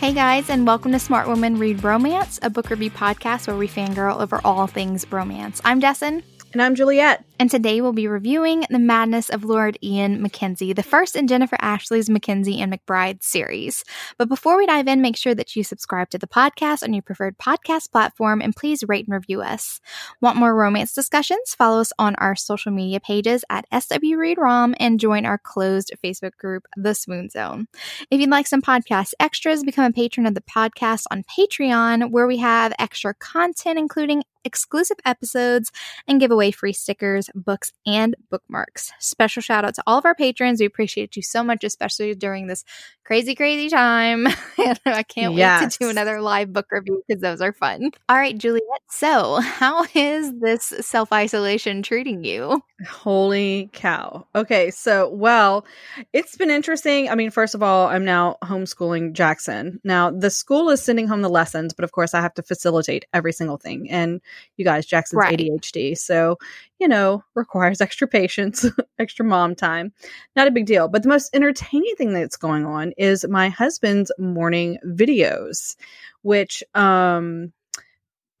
Hey guys, and welcome to Smart Women Read Romance, a book review podcast where we fangirl over all things romance. I'm Destin. And I'm Juliet. And today we'll be reviewing The Madness of Lord Ian Mackenzie, the first in Jennifer Ashley's Mackenzie and McBride series. But before we dive in, make sure that you subscribe to the podcast on your preferred podcast platform and please rate and review us. Want more romance discussions? Follow us on our social media pages at SW Read Rom and join our closed Facebook group, The Swoon Zone. If you'd like some podcast extras, become a patron of the podcast on Patreon, where we have extra content, including exclusive episodes and give away free stickers books, and bookmarks. Special shout out to all of our patrons. We appreciate you so much, especially during this crazy, crazy time. I can't yes. wait to do another live book review because those are fun. All right, Juliet. So, how is this self isolation treating you? Holy cow. Okay. So, well, it's been interesting. I mean, first of all, I'm now homeschooling Jackson. Now, the school is sending home the lessons, but of course, I have to facilitate every single thing. And you guys, Jackson's right. ADHD. So, you know, requires extra patience, extra mom time. Not a big deal. But the most entertaining thing that's going on is my husband's morning videos, which um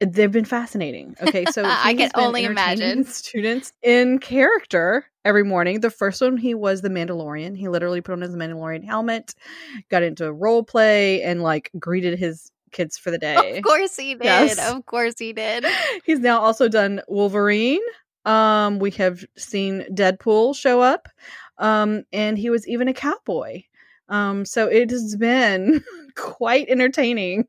they've been fascinating. Okay, so I can only imagine students in character every morning. The first one he was the Mandalorian. He literally put on his Mandalorian helmet, got into role play, and like greeted his kids for the day. Of course he did. Yes. Of course he did. He's now also done Wolverine. Um, we have seen Deadpool show up. Um, and he was even a cowboy. Um, so it has been quite entertaining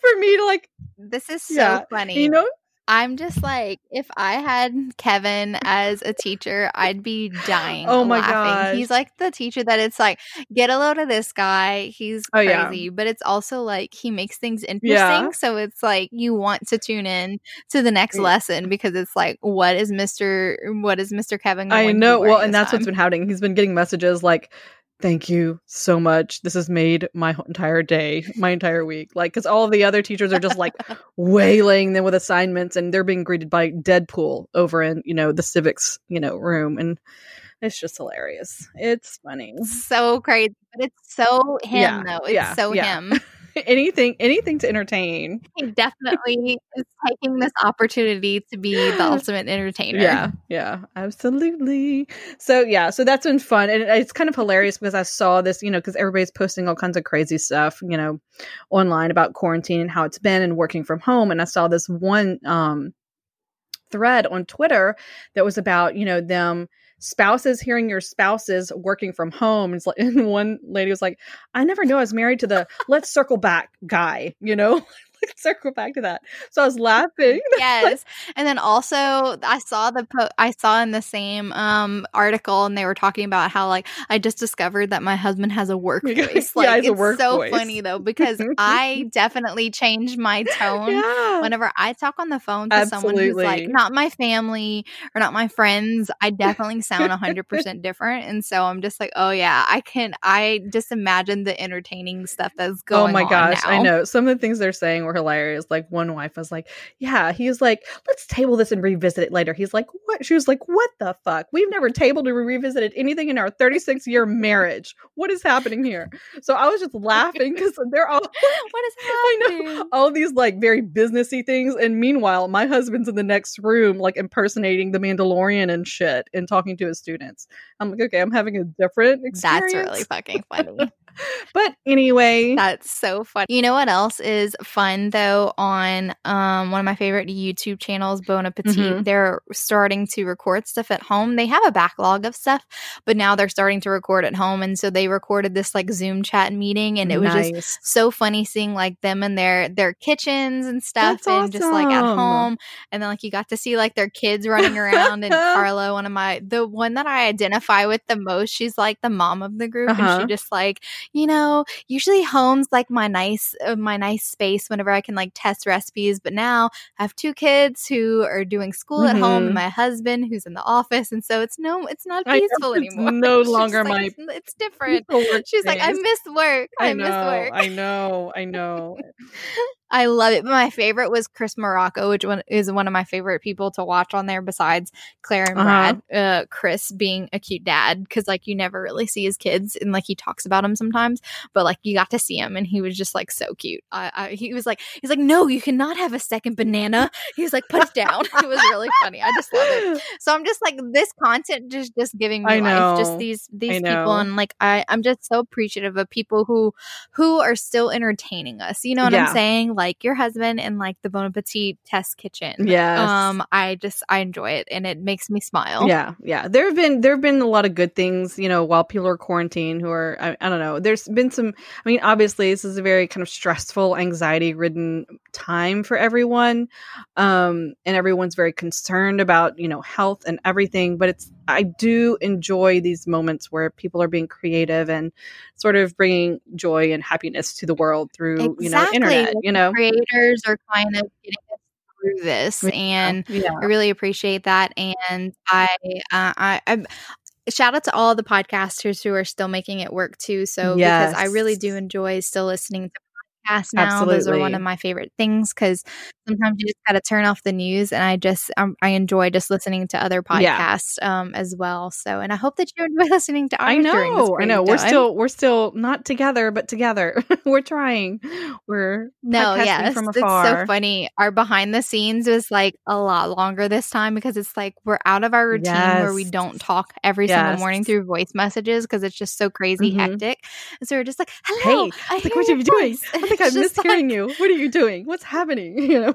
for me to like this is so yeah, funny. You know, I'm just like, if I had Kevin as a teacher, I'd be dying. Oh my god, he's like the teacher that it's like, get a load of this guy. He's oh, crazy, yeah. but it's also like he makes things interesting. Yeah. So it's like you want to tune in to the next lesson because it's like, what is Mister? What is Mister Kevin? I know. Well, and that's time? what's been happening. He's been getting messages like, thank you so much. This has made my entire day, my entire week. Like, because all the other teachers are just like wailing them with assignments, and they're being greeted by Deadpool over in you know the civics you know room, and it's just hilarious. It's funny, so crazy, but it's so him yeah, though. It's yeah, so yeah. him. anything anything to entertain. He definitely is taking this opportunity to be the ultimate entertainer. Yeah, yeah, absolutely. So yeah, so that's been fun, and it's kind of hilarious because I saw this, you know, because everybody's posting all kinds of crazy stuff, you know, online about quarantine and how it's been and working from home, and I saw this one um thread on Twitter that was about, you know, them spouses hearing your spouses working from home. It's like, and one lady was like, I never knew I was married to the let's circle back guy, you know? circle back to that. So I was laughing. yes. And then also I saw the po- I saw in the same um article and they were talking about how like I just discovered that my husband has a work voice. Like yeah, it's work so voice. funny though because I definitely change my tone yeah. whenever I talk on the phone to Absolutely. someone who's like not my family or not my friends. I definitely sound 100% different and so I'm just like, "Oh yeah, I can I just imagine the entertaining stuff that's going on Oh my gosh, now. I know. Some of the things they're saying were hilarious. Like one wife was like, "Yeah," he's like, "Let's table this and revisit it later." He's like, "What?" She was like, "What the fuck? We've never tabled or revisited anything in our 36 year marriage. What is happening here?" So I was just laughing because they're all, "What is happening?" I know all these like very businessy things, and meanwhile, my husband's in the next room, like impersonating the Mandalorian and shit, and talking to his students. I'm like, okay, I'm having a different experience. That's really fucking funny. but anyway, that's so funny. You know what else is fun though? On um, one of my favorite YouTube channels, Bon Appetit, mm-hmm. they're starting to record stuff at home. They have a backlog of stuff, but now they're starting to record at home. And so they recorded this like Zoom chat meeting, and it was nice. just so funny seeing like them in their their kitchens and stuff, that's and awesome. just like at home. And then like you got to see like their kids running around. and Carla, one of my the one that I identify with the most, she's like the mom of the group, uh-huh. and she uh-huh. just like you know, usually home's like my nice uh, my nice space whenever I can like test recipes, but now I have two kids who are doing school mm-hmm. at home and mm-hmm. my husband who's in the office and so it's no it's not peaceful anymore. no longer my like, it's, it's, different. She's like I miss work. I, I know, miss work. I know. I know. I love it. My favorite was Chris Morocco, which one is one of my favorite people to watch on there besides Claire and Uh-huh. Brad. Uh, Chris being a cute dad because like you never really see his kids and like he talks about them sometimes, but like you got to see him and he was just like so cute. I, I he was like he's like no, you cannot have a second banana. He was like put it down. it was really funny. I just love it. So I'm just like this content just just giving me life. Just these these people and like I I'm just so appreciative of people who who are still entertaining us. You know what Yeah. I'm saying? Like your husband and like the Bon Appetit Test Kitchen. Yeah. Um, I just I enjoy it and it makes me smile. Yeah, yeah. There have been there have been a lot of good things, you know, while people are quarantined. Who are I, I don't know. There's been some. I mean, obviously, this is a very kind of stressful, anxiety ridden time for everyone, um, and everyone's very concerned about you know health and everything. But it's I do enjoy these moments where people are being creative and sort of bringing joy and happiness to the world through you know Exactly. internet. You know, Creators are kind of getting us through this and yeah, I really appreciate that, and I, uh, I, I, shout out to all the podcasters who are still making it work too. So because I really do enjoy still listening to podcasts now. Those are one of my favorite things because sometimes you just got to turn off the news, and I just um, I enjoy just listening to other Yeah. podcasts um, as well. So, and I hope that you enjoy listening to ours. I know, I know. We're time. still we're still not together, but together. we're trying. We're No, podcasting yes, from it's so funny. Our behind the scenes was like a lot longer this time because it's like we're out of our routine where we don't talk every single morning through voice messages because it's just so crazy Mhm. hectic. And so we're just like, "Hello, Hey, I Like, what are you doing? voice." I I'm just missed hearing you. What are you doing? What's happening? You know.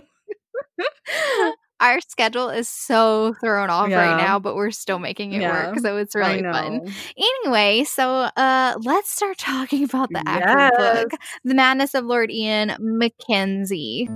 our schedule is so thrown off Yeah. right now, but we're still making it Yeah. work, so it's really fun. Anyway, so uh let's start talking about the actual book. The Madness of Lord Ian Mackenzie.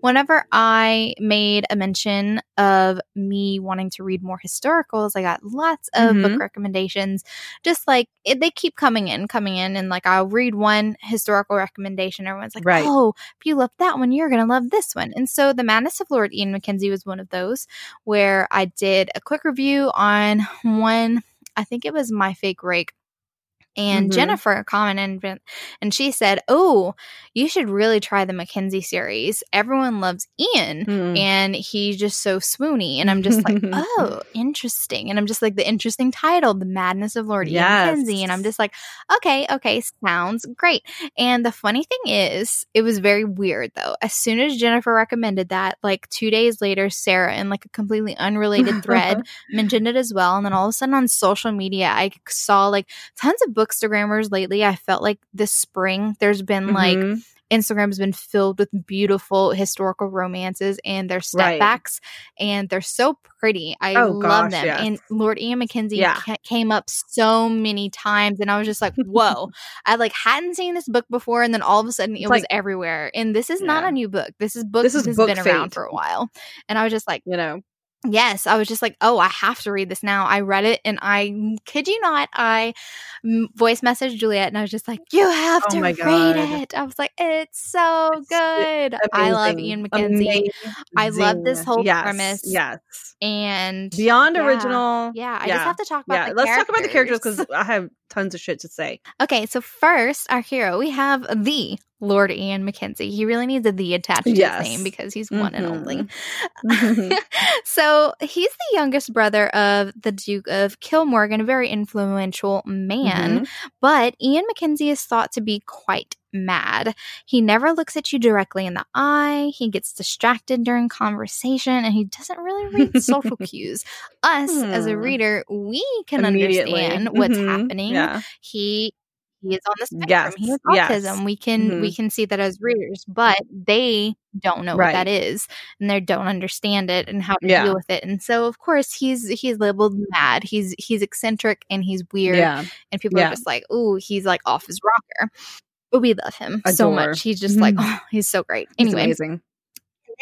Whenever I made a mention of me wanting to read more historicals, I got lots of Mhm. book recommendations. Just like it, they keep coming in, coming in, and like I'll read one historical recommendation. Everyone's like, Right. "Oh, if you love that one, you're gonna love this one." And so, The Madness of Lord Ian Mackenzie was one of those where I did a quick review on one. I think it was My Fake Rake. And Mhm. Jennifer commented and she said, Oh, you should really try the Mackenzie series. Everyone loves Ian Mm. and he's just so swoony. And I'm just like, Oh, interesting. And I'm just like, the interesting title, The Madness of Lord Ian Mackenzie. And I'm just like, Okay, okay, sounds great. And the funny thing is, it was very weird though. As soon as Jennifer recommended that, like two days later, Sarah, in like a completely unrelated thread, mentioned it as well. And then all of a sudden on social media, I saw like tons of bookstagrammers lately. I felt like this spring there's been like Mhm. Instagram's been filled with beautiful historical romances and their Right. stepbacks, and they're so pretty. I Oh, love gosh, them. yes. And Lord Ian Mackenzie Yeah. ca- came up so many times, and I was just like, "Whoa!" I like hadn't seen this book before, and then all of a sudden it It's was like- everywhere. And this is not a new book. This is book. This is has book been around for a while, and I was just like. You know. Yes, I was just like, oh, I have to read this now. I read it and I kid you not, I mm, voice messaged Juliet and I was just like, you have Oh to read God. it. I was like, it's so It's good. I love Amazing. Ian Mackenzie I love this whole yes. premise. Yes. and Beyond yeah, original. Yeah, I Yeah. just have to talk about Yeah. Let's talk about the characters characters. because I have tons of shit to say. Okay, so first, our hero, we have the Lord Ian Mackenzie. He really needs a the attached to Yes. his name because he's one and only. Mhm. so he's the youngest brother of the Duke of Kilmorgan, a very influential man. Mhm. But Ian Mackenzie is thought to be quite mad. He never looks at you directly in the eye. He gets distracted during conversation and he doesn't really read social cues. Us, as a Hmm. reader, we can understand what's Mhm. happening. Yeah. He he is on the spectrum. Yes, He has yes. autism. We can we Mhm. can see that as readers, but they don't know what that is and they don't understand it and how to Yeah. deal with it. And so of course he's he's labeled mad. He's he's eccentric and he's weird Yeah. and people Yeah. are just like, "Ooh, he's like off his rocker." But we love him so much. He's just like, Mhm. oh, he's so great. He's Anyway, amazing.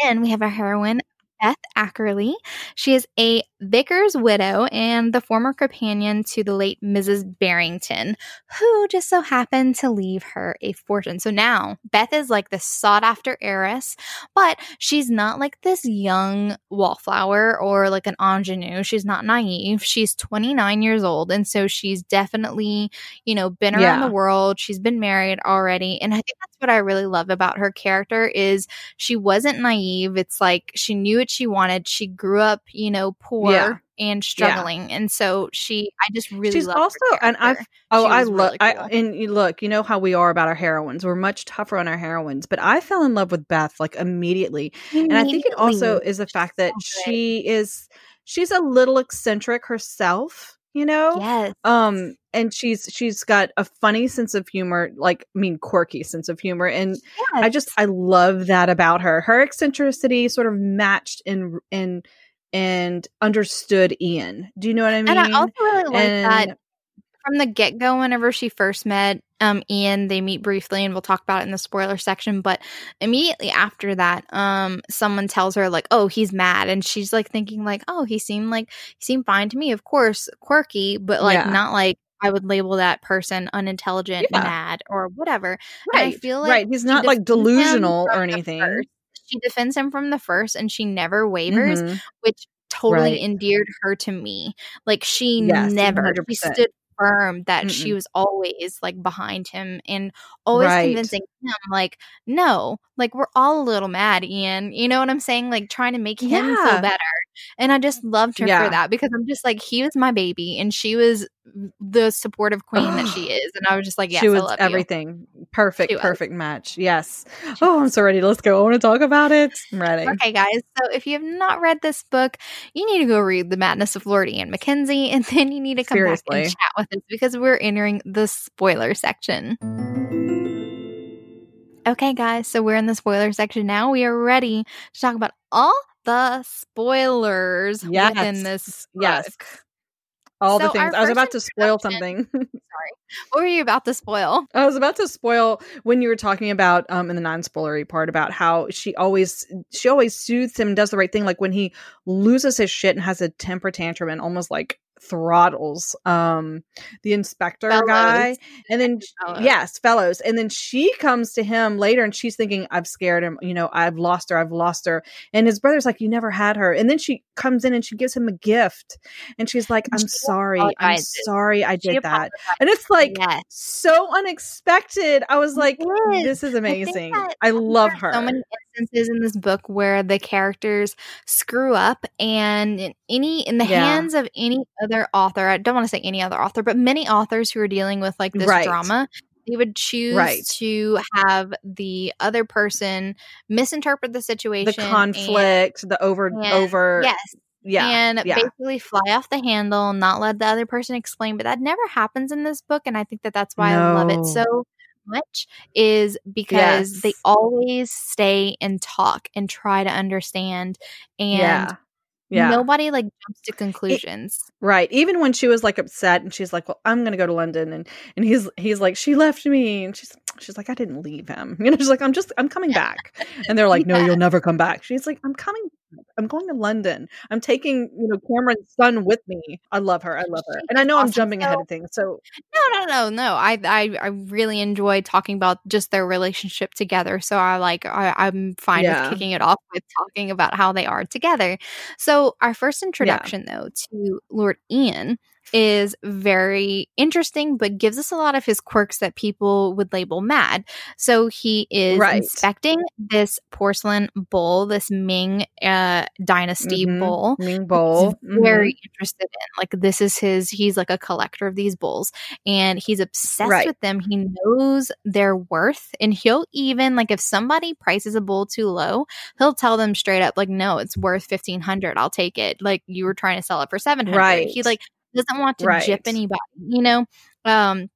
then we have our heroine, Beth Ackerley. She is a vicar's widow and the former companion to the late Mrs. Barrington, who just so happened to leave her a fortune. So now Beth is like the sought after heiress, but she's not like this young wallflower or like an ingenue. She's not naive. She's 29 years old. And so she's definitely, you know, been around Yeah. the world. She's been married already. And I think that's what I really love about her character is she wasn't naive. It's like she knew what she wanted. She grew up, you know, poor Yeah. and struggling. And so she I just really She's also, and I've. Oh, I love. really I cool. and you look, you know how we are about our heroines. We're much tougher on our heroines, but I fell in love with Beth like immediately, and I think it also is the fact that she is she's a little eccentric herself. You know, Yes. um, and she's she's got a funny sense of humor, like I mean, quirky sense of humor, and I just I love that about her. Her eccentricity sort of matched and and and understood Ian. Do you know what I mean? And I also really like that And- from the get go, whenever she first met um, Ian, they meet briefly, and we'll talk about it in the spoiler section. But immediately after that, um, someone tells her like, "Oh, he's mad," and she's like thinking like, "Oh, he seemed like he seemed fine to me. Of course, quirky, but like Yeah. not like." I would label that person unintelligent, Yeah. mad, or whatever. And I feel like right. He's she not like delusional or anything. first. She defends him from the first, and she never wavers Mhm. which totally Right. endeared her to me. Like she Yes, never, 100%. stood that she Mm-mm. was always like behind him and always Right. convincing him, like, no, like we're all a little mad, Ian. You know what I'm saying? Like trying to make him Yeah. feel better. And I just loved her Yeah. for that because I'm just like, he was my baby and she was the supportive queen that she is. And I was just like, yes, she was I love everything. Perfect, She was. perfect match. Yes. Oh, I'm so ready. Let's go. I want to talk about it. I'm ready. Okay, guys. So if you have not read this book, you need to go read The Madness of Lord Ian Mackenzie, and then you need to come back and chat with us because we're entering the spoiler section. Okay, guys. So we're in the spoiler section now. We are ready to talk about all the spoilers Yes. within this. Yes. book. All the So our things. I was about to spoil something. Sorry. What were you about to spoil? I was about to spoil when you were talking about um in the non-spoilery part about how she always she always soothes him and does the right thing like when he loses his shit and has a temper tantrum and almost like throttles um the inspector Fellows. guy and then Fellows. yes fellows and then she comes to him later and she's thinking i've scared him you know i've lost her i've lost her and his brother's like you never had her and then she comes in and she gives him a gift and she's like i'm she sorry i'm sorry i did that and it's like yes. so unexpected. I was like, is. this is amazing. I, I love her. So many instances in this book where the characters screw up, and in any in the Yeah. hands of any other author, I don't want to say any other author, but many authors who are dealing with like this Right. drama, they would choose Right. to have the other person misinterpret the situation, the and- conflict, the over and- over yes, yeah. and yeah. basically fly off the handle, not let the other person explain. But that never happens in this book, and I think that that's why I love it so much. Is because they always stay and talk and try to understand, and yeah. Yeah. nobody like jumps to conclusions. Right. Even when she was like upset and she's like, "Well, I'm going to go to London." And and he's he's like, "She left me." And she's she's like, "I didn't leave him." You know, she's like, "I'm just I'm coming back." And they're like, "No, you'll never come back." She's like, "I'm coming. I'm going to London. I'm taking, you know, Cameron's son with me." I love her. I love her. And I know I'm awesome. jumping ahead of things. So, No, no, no, no. I, I, I really enjoy talking about just their relationship together. So I like, I, I'm fine Yeah. with kicking it off with talking about how they are together. So our first introduction, though, to Lord Ian is very interesting, but gives us a lot of his quirks that people would label mad. So he is Right. inspecting this porcelain bowl, this Ming uh, dynasty Mhm. bowl Ming Bowl. he's very interested in. Like this is his he's like a collector of these bowls and he's obsessed Right. with them. He knows their worth and he'll even like if somebody prices a bowl too low, he'll tell them straight up like no, it's worth 1500. I'll take it. Like you were trying to sell it for 700. Right. He like doesn't want to Right. jip anybody, you know? Um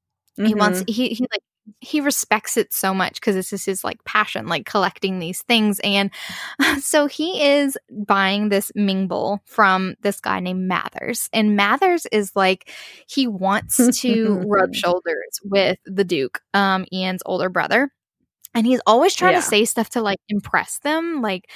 he wants Mhm. he he like he respects it so much because this is his like passion like collecting these things and so he is buying this ming bowl from this guy named mathers and mathers is like he wants to rub shoulders with the duke um ian's older brother and he's always trying Yeah. to say stuff to like impress them like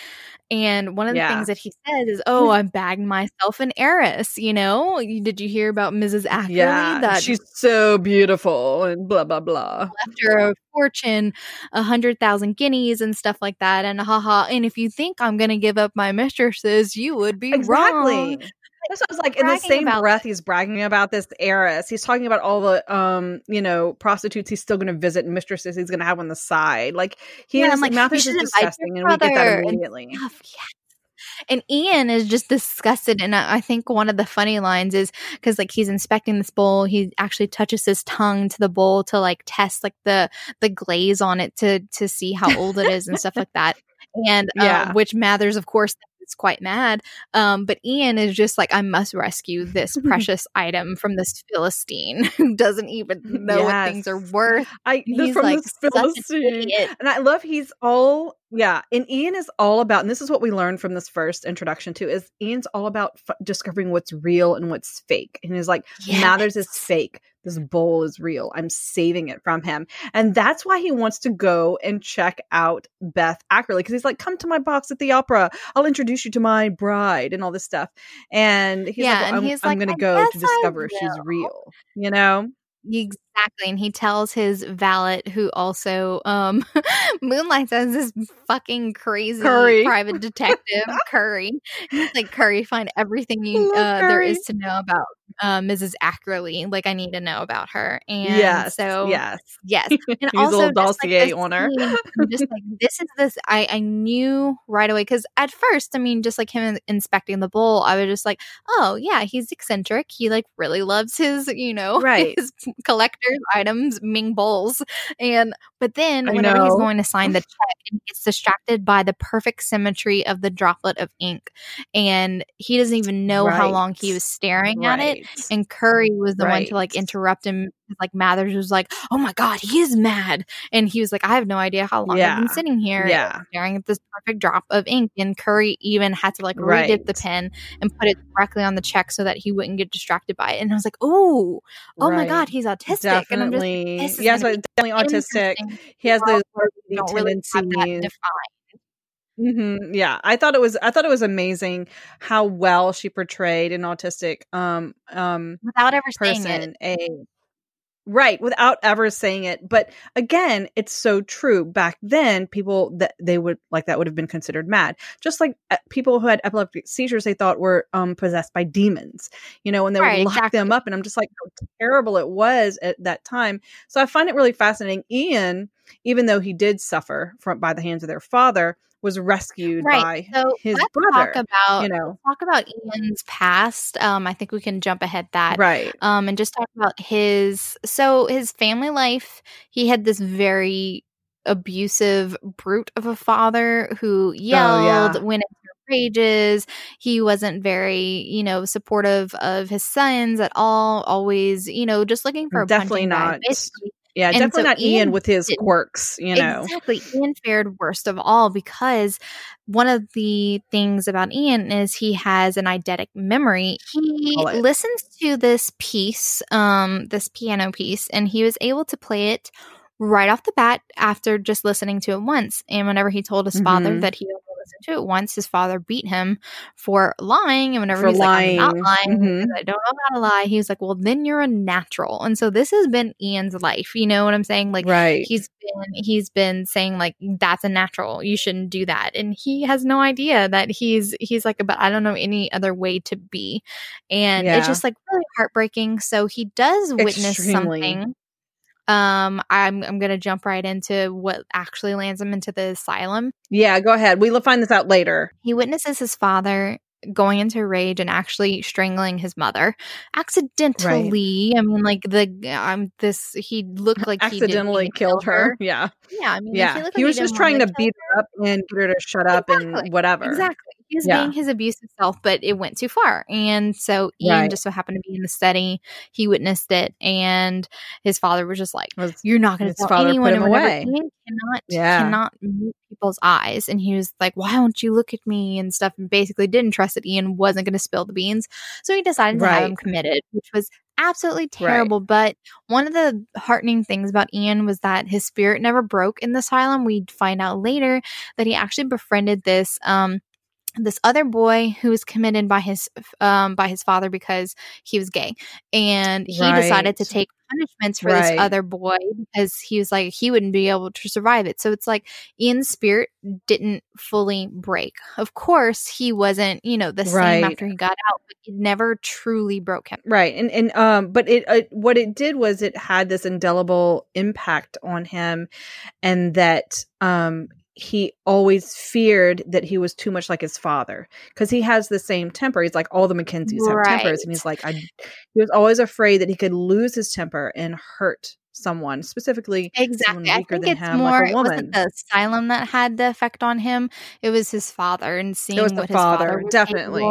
and one of the Yeah. things that he says is oh i bagged myself an heiress you know did you hear about mrs ackerley Yeah, that she's so beautiful and blah blah blah. left her a fortune a hundred thousand guineas and stuff like that and haha and if you think i'm gonna give up my mistresses you would be Exactly. wrong That's what I was like. In the same breath, he's bragging about this heiress. He's talking about all the, um, you know, prostitutes he's still going to visit and mistresses he's going to have on the side. Like he Yeah, is I'm like, Mathers is should invite your disgusting, and we get brother," that and immediately. stuff. Yes. And Ian is just disgusted. And I I think one of the funny lines is because like he's inspecting this bowl, he actually touches his tongue to the bowl to like test like the the glaze on it to to see how old it is and stuff like that. And uh, Yeah. which Mathers, of course, is quite mad. Um, but Ian is just like, I must rescue this precious item from this Philistine who doesn't even know what things are worth. I And he's from like this an Philistine. idiot. And I love he's all yeah, and Ian is all about and this is what we learned from this first introduction too is Ian's all about f- discovering what's real and what's fake. And he's like Mathers is Yes. fake. This bowl is real. I'm saving it from him. And that's why he wants to go and check out Beth Ackerley because he's like, come to my box at the opera. I'll introduce you to my bride and all this stuff. And he's Yeah, like, and I'm, he's I'm like, to go to discover if she's real, you know? Exactly. And he tells his valet, who also um moonlights as this fucking crazy Curry. private detective, Curry. He's like, Curry, find everything you uh, there is to know about uh, Mrs. Ackerley. Like, I need to know about her. And yes. so, yes. yes. And He's a also, little just, like, this on her. scene, just like, this is this. I, I knew right away because at first, I mean, just like him inspecting the bowl, I was just like, oh, yeah, he's eccentric. He like really loves his, you know, Right. his collector's items, Ming bowls. And, but then whenever he's going to sign the check, and he gets distracted by the perfect symmetry of the droplet of ink. And he doesn't even know how long he was staring at it. And Curry was the one to like interrupt him. Like Mathers was like, "Oh my god, he is mad," and he was like, "I have no idea how long I've been sitting here, Yeah. staring at this perfect drop of ink." And Curry even had to like redip the pen and put it directly on the check so that he wouldn't get distracted by it. And I was like, "Oh, oh my god, he's autistic!" And I'm just like, Definitely. "This is yes, gonna definitely autistic. Interesting." He has those don't really have that tendencies. defined. hmm Yeah, I thought it was. I thought it was amazing how well she portrayed an autistic um um without ever saying it. person. A right without ever saying it. But again, it's so true. Back then, people that they would like that would have been considered mad. Just like uh, people who had epileptic seizures, they thought were um possessed by demons. You know, and they Right, would lock exactly. them up. And I'm just like how terrible it was at that time. So I find it really fascinating. Ian, even though he did suffer from by the hands of their father, was rescued Right. by So his let's brother. talk about you know, talk about Ian's past. Um, I think we can jump ahead that. right? um, and just talk about his so his family life. He had this very abusive brute of a father who yelled, Oh, yeah. went into rages. He wasn't very, you know, supportive of his sons at all. Always, you know, just looking for a Definitely not. Yeah, And definitely so not Ian, Ian with his didn't- quirks. You know, Exactly. Ian fared worst of all because one of the things about Ian is he has an eidetic memory. He listens to this piece, um, this piano piece, and he was able to play it right off the bat after just listening to it once. And whenever he told his father Mhm. that he only listened to it once, his father beat him for lying. And whenever For he's like, I'm not lying. lying, Mhm. I don't know how to lie, he was like, Well, then you're a natural. And so this has been Ian's life. You know what I'm saying? Like right? he's been he's been saying like that's a natural you shouldn't do that and he has no idea that he's he's like but i don't know any other way to be and Yeah. it's just like really heartbreaking so he does witness Extremely. something um i'm i'm gonna jump right into what actually lands him into the asylum yeah, go ahead. We'll find this out later. he witnesses his father going into rage and actually strangling his mother accidentally i mean like the I'm um this he looked like he Accidentally mean killed kill her. Yeah, yeah i mean yeah. looked He like was just trying to beat her up and get her to shut up Exactly. and whatever. Exactly. He was Yeah. being his abusive self, but it went too far. And so Ian Right. just so happened to be in the study. He witnessed it, and his father was just like, Was- "You're not going to tell put anyone." him away. Cannot Yeah. cannot meet people's eyes, and he was like, "Why don't you look at me?" and stuff, and basically didn't trust that Ian wasn't going to spill the beans. So he decided to have him committed, which was absolutely terrible. Right. But one of the heartening things about Ian was that his spirit never broke in the asylum. We find out later that he actually befriended this um this other boy who was committed by his um by his father because he was gay and he right. decided to take punishments for right. this other boy because he was like he wouldn't be able to survive it so it's like ian's spirit didn't fully break of course he wasn't you know the right. same after he got out but it never truly broke him right and and um but it uh, what it did was it had this indelible impact on him and that um he always feared that he was too much like his father because he has the same temper. He's like all the Mackenzies have tempers, and he's like, I. He was always afraid that he could lose his temper and hurt someone specifically exactly i think it's him, more like it wasn't the asylum that had the effect on him it was his father and seeing it was the father, father definitely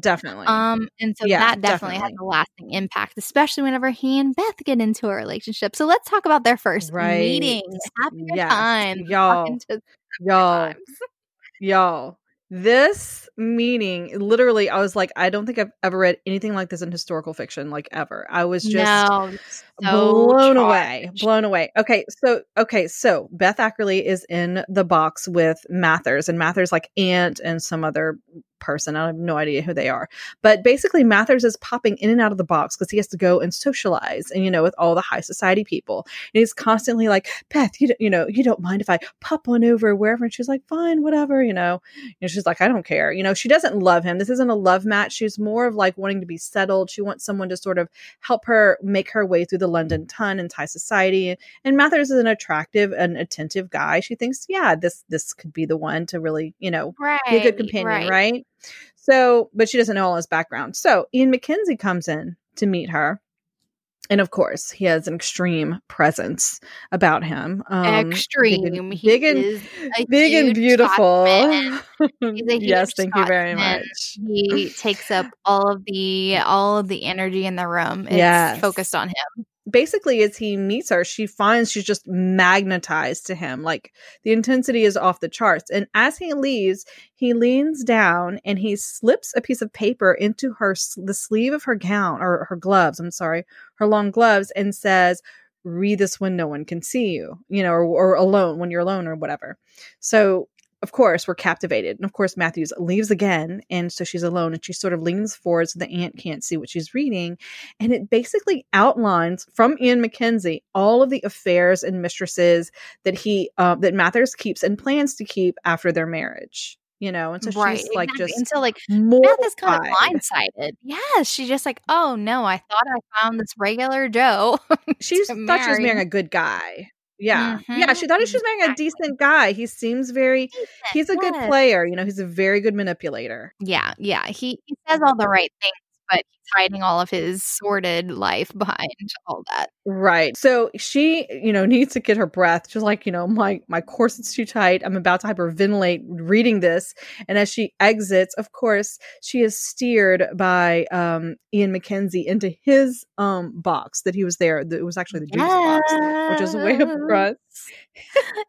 definitely um and so yeah, that definitely, definitely, had a lasting impact especially whenever he and beth get into a relationship so let's talk about their first right. meeting happy yes. time y'all y'all y'all this meaning, literally i was like i don't think i've ever read anything like this in historical fiction like ever. I was just no, so blown charged. away blown away. Okay so okay so beth ackerley is in the box with mathers and mathers like aunt and some other person. I have no idea who they are. But basically, Mathers is popping in and out of the box because he has to go and socialize and, you know, with all the high society people. And he's constantly like, Beth, you, you know, you don't mind if I pop on over wherever. And she's like, fine, whatever, you know. And she's like, I don't care. You know, she doesn't love him. This isn't a love match. She's more of like wanting to be settled. She wants someone to sort of help her make her way through the London ton and high society. And, and Mathers is an attractive and attentive guy. She thinks, yeah, this this could be the one to really, you know, right, be a good companion, right? right? So, but she doesn't know all his background. So Ian Mackenzie comes in to meet her. And of course, he has an extreme presence about him. Um, extreme. Big and, big and, big and beautiful. yes, thank you very much. He takes up all of the all of the energy in the room. It's yes. focused on him basically as he meets her she finds she's just magnetized to him like the intensity is off the charts. And as he leaves he leans down and he slips a piece of paper into her the sleeve of her gown or her gloves i'm sorry her long gloves and says read this when no one can see you you know or, or alone when you're alone or whatever. So of course, we're captivated. And of course, Mathers leaves again. And so she's alone and she sort of leans forward so the aunt can't see what she's reading. And it basically outlines from Ian Mackenzie all of the affairs and mistresses that he, uh, that Mathers keeps and plans to keep after their marriage you know and so right, she's like exactly. just and so like Beth is kind of blindsided Yeah, she's just like oh no i thought i found this regular joe she thought she was marrying a good guy yeah. Mm-hmm. Yeah. She thought she was marrying a decent guy. He seems very, decent, he's a good player. You know, he's a very good manipulator. Yeah. Yeah. He, he says all the right things but he's hiding all of his sordid life behind all that. Right. So she, you know, needs to get her breath. She's like, you know, my my corset's too tight. I'm about to hyperventilate reading this. And as she exits, of course, she is steered by um Ian Mackenzie into his um box that he was there. It was actually the juice yes. box, which is way up front.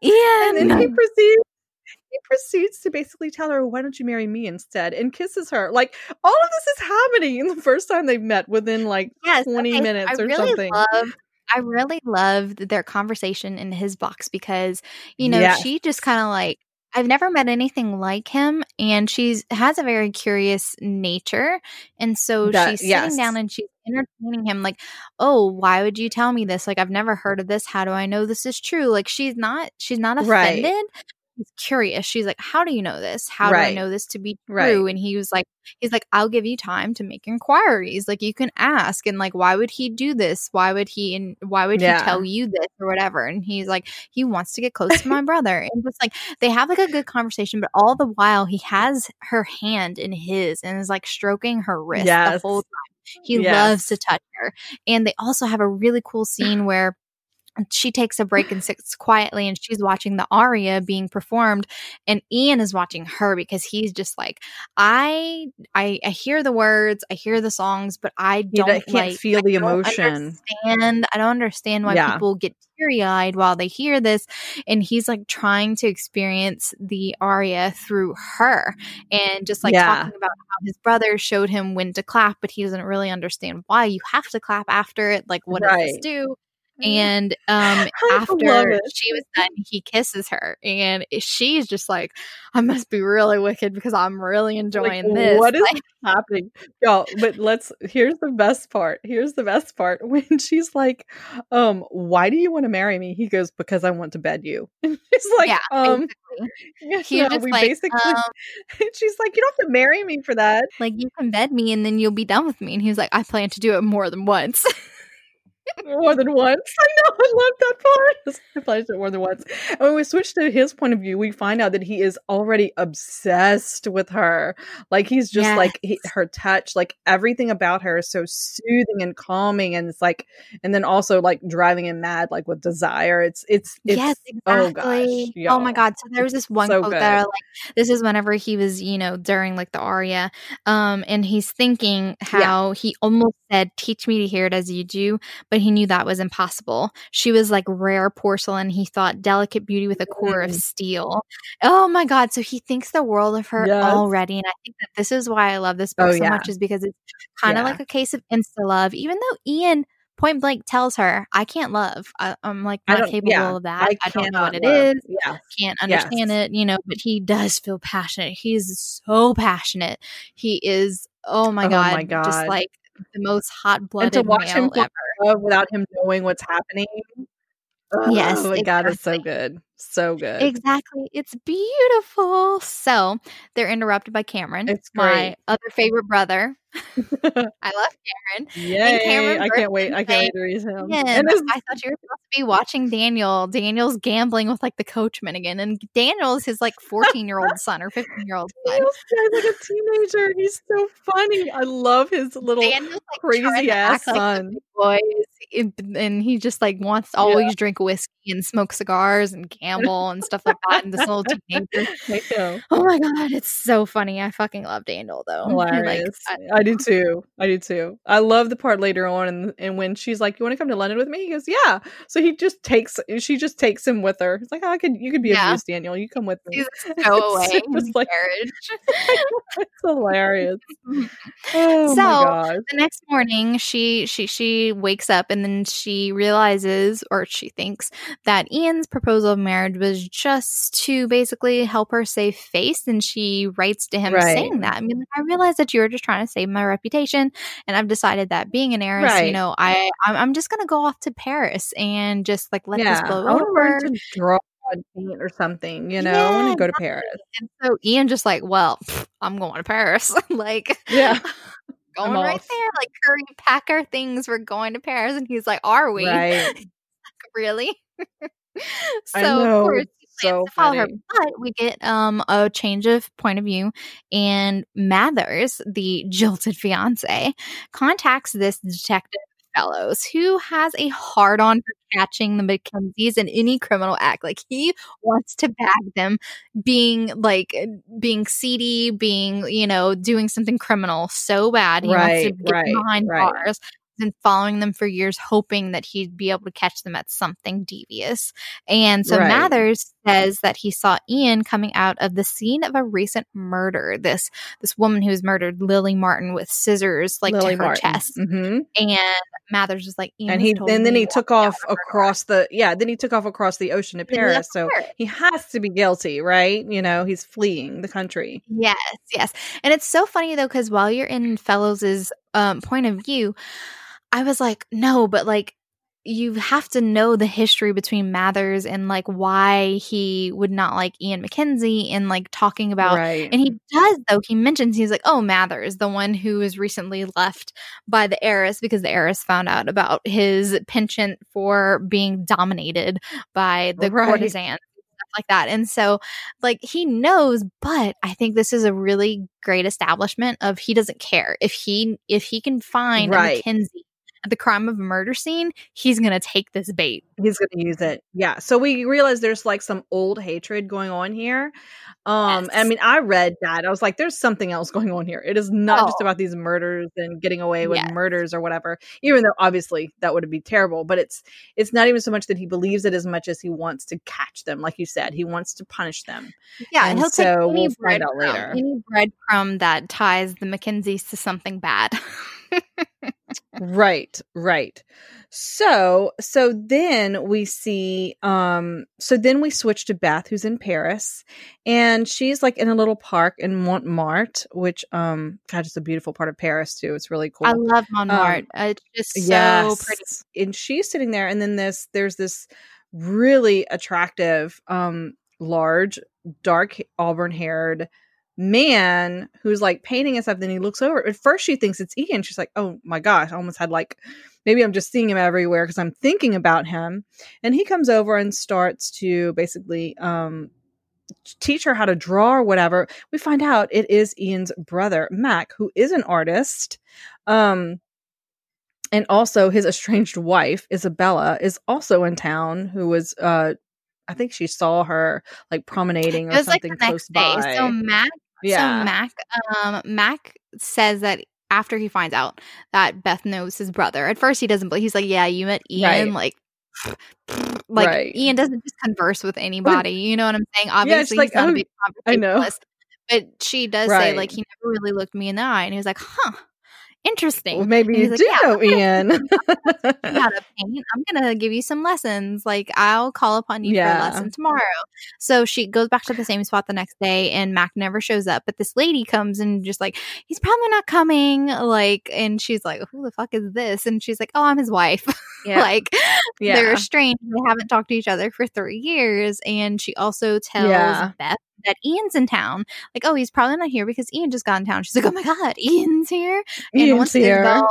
Yeah. and then he proceeds he proceeds to basically tell her, "Why don't you marry me instead?" and kisses her. Like all of this is happening in the first time they've met within like yes, twenty okay, minutes or really something. Love, I really loved their conversation in his box because you know yes. she just kind of like I've never met anything like him, and she's has a very curious nature, and so that, she's sitting yes. down and she's entertaining him, like, "Oh, why would you tell me this? Like, I've never heard of this. How do I know this is true?" Like, she's not she's not offended, right she's curious. She's like, How do you know this? How right. do I know this to be true? Right. And he was like, He's like, I'll give you time to make inquiries. Like, you can ask. And like, why would he do this? Why would he, and why would yeah. he tell you this or whatever? And he's like, He wants to get close to my brother. And just like, they have like a good conversation, but all the while, he has her hand in his and is like stroking her wrist yes. the whole time. He yes. loves to touch her. And they also have a really cool scene where she takes a break and sits quietly and she's watching the aria being performed and ian is watching her because he's just like i i, I hear the words i hear the songs but i don't can't like feel I the emotion. and i don't understand why Yeah. people get teary-eyed while they hear this and he's like trying to experience the aria through her and just like Yeah. talking about how his brother showed him when to clap but he doesn't really understand why you have to clap after it like what does this do and um after she was done he kisses her and she's just like i must be really wicked because i'm really enjoying Like, this What is Like, happening? Y'all, but let's here's the best part. Here's the best part. When she's like, um, why do you want to marry me? He goes, Because I want to bed you. And she's like, yeah um basically. yeah, He's no, just we like, basically um, she's like, You don't have to marry me for that. like you can bed me and then you'll be done with me and he was like i plan to do it more than once more than once. I know, I love that part. I played it more than once. And when we switch to his point of view, we find out that he is already obsessed with her. Like he's just Yes. like he, her touch, like everything about her is so soothing and calming, and it's like, and then also like driving him mad, like with desire. It's it's, it's yes, oh exactly. gosh, Oh, my god! So there was this one so quote good. that like. This is whenever he was, you know, during like the aria, um, and he's thinking how he almost said, "Teach me to hear it as you do," but he knew that was impossible. She was like rare porcelain. He thought delicate beauty with a core of Mm. steel. Oh my god! So he thinks the world of her Yes. already, and I think that this is why I love this book Oh, so yeah. much, is because it's kind of Yeah. like a case of insta love. Even though Ian point blank tells her, "I can't love. I, I'm like I not capable Yeah, of that. I, don't know what it love. is. Yeah, Can't Yes. understand it, you know." But he does feel passionate. He's so passionate. He is. Oh my Oh god! my God. Just like the most hot and to blooded watch him male ever. without him knowing what's happening. Oh yes, Oh my god, it's so good, so good. Exactly. It's beautiful. So they're interrupted by Cameron, It's my great. other favorite brother. I love Cameron. Yay! Cameron I can't wait. I can't wait to read him. And I thought you were supposed to be watching Daniel. Daniel's gambling with like the coachman again, and Daniel's his like 14 year old son or 15 year old son. Daniel's guy's like a teenager. He's so funny. I love his little Daniel's like crazy ass act like son. big boys, and- and he just like wants to always drink whiskey and smoke cigars and gamble and stuff like that. And this little teenager. Oh my god, it's so funny. I fucking love Daniel though. Like, Hilarious. I- I, do too. I do too. I love the part later on, and, and when she's like, "You want to come to London with me?" He goes, "Yeah." So he just takes. She just takes him with her. It's like, oh, "I could. You could be Yeah. of use, Daniel. You come with me." He's go away It's like- it's hilarious. Oh So, the next morning she she she wakes up and then she realizes or she thinks that Ian's proposal of marriage was just to basically help her save face and she writes to him Right. saying that I mean like, I realize that you're just trying to save my reputation and I've decided that being an heiress you know I I'm, I'm just gonna go off to Paris and just like let yeah, this blow I want to over learn to draw and paint or something. You know, I want to go to Paris. and so Ian just like well pff, I'm going to Paris like Yeah, going right there. Like, hurry, pack our things. We're going to Paris. And he's like, Are we? right. Really? so, of course, plans so to follow her. But we get um a change of point of view. And Mathers, the jilted fiance, contacts this detective. Fellows who has a hard on for catching the Mackenzies in any criminal act. Like he wants to bag them being like eh, being seedy, being, you know, doing something criminal so bad. He wants to get right, behind right. bars and following them for years, hoping that he'd be able to catch them at something devious. And so Right. Mathers says that he saw Ian coming out of the scene of a recent murder. This this woman who was murdered, Lily Martin, with scissors like Lily to her Martin. chest. hmm And Mathers was like, Ian And he told and then he took off across the yeah. Then he took off across the ocean to Paris. So he has to be guilty, right? You know, he's fleeing the country. Yes, yes. And it's so funny though, because while you're in Fellows's um, point of view, I was like, no, but like you have to know the history between Mathers and like why he would not like Ian Mackenzie and like talking about right. and he does though. He mentions he's like, oh, Mathers, the one who was recently left by the heiress because the heiress found out about his penchant for being dominated by the Right. courtesans. Stuff like that. And so, like, he knows, but I think this is a really great establishment of he doesn't care if he if he can find Right. Mackenzie the crime of a murder scene, he's going to take this bait. He's going to use it. Yeah. So we realize there's like some old hatred going on here. Um, yes. I mean, I read that. I was like, there's something else going on here. It is not oh. just about these murders and getting away with yes. murders or whatever. Even though obviously that would be terrible, but it's it's not even so much that he believes it as much as he wants to catch them. Like you said, he wants to punish them. Yeah, and, and he'll so take any we'll breadcrumb, later. any breadcrumb that ties the Mackenzies to something bad. right, right. So, so then we see um so then we switch to Beth who's in Paris and she's like in a little park in Montmartre, which um god is a beautiful part of Paris too. It's really cool. I love Montmartre. Um, it's just so yes. pretty. And she's sitting there and then this there's this really attractive um large dark auburn haired man who's like painting and stuff. Then he looks over. At first, she thinks it's Ian. She's like, "Oh my gosh!" I almost had like, maybe I'm just seeing him everywhere because I'm thinking about him. And he comes over and starts to basically um, teach her how to draw or whatever. We find out it is Ian's brother, Mac, who is an artist. Um, and also his estranged wife, Isabella, is also in town, who was uh I think she saw her like promenading or something like close day. by. So Mac yeah. So Mac, um, Mac says that after he finds out that Beth knows his brother, at first he doesn't believe. He's like, "Yeah, you met Ian." Right. Like, like right. Ian doesn't just converse with anybody. You know what I'm saying? Obviously, yeah, like, oh, a big I know. But she does right. say like he never really looked me in the eye, and he was like, "Huh." Interesting. Well, maybe you like, do yeah, know Ian. how to paint. I'm gonna give you some lessons. Like I'll call upon you yeah. for a lesson tomorrow. So she goes back to the same spot the next day, and Mac never shows up. But this lady comes and just like he's probably not coming. Like, and she's like, "Who the fuck is this?" And she's like, "Oh, I'm his wife." Yeah. like they're estranged. They haven't talked to each other for three years. And she also tells. Beth that Ian's in town. Like, oh, he's probably not here because Ian just got in town. She's like, oh my God, Ian's here. Ian's once here. Isabel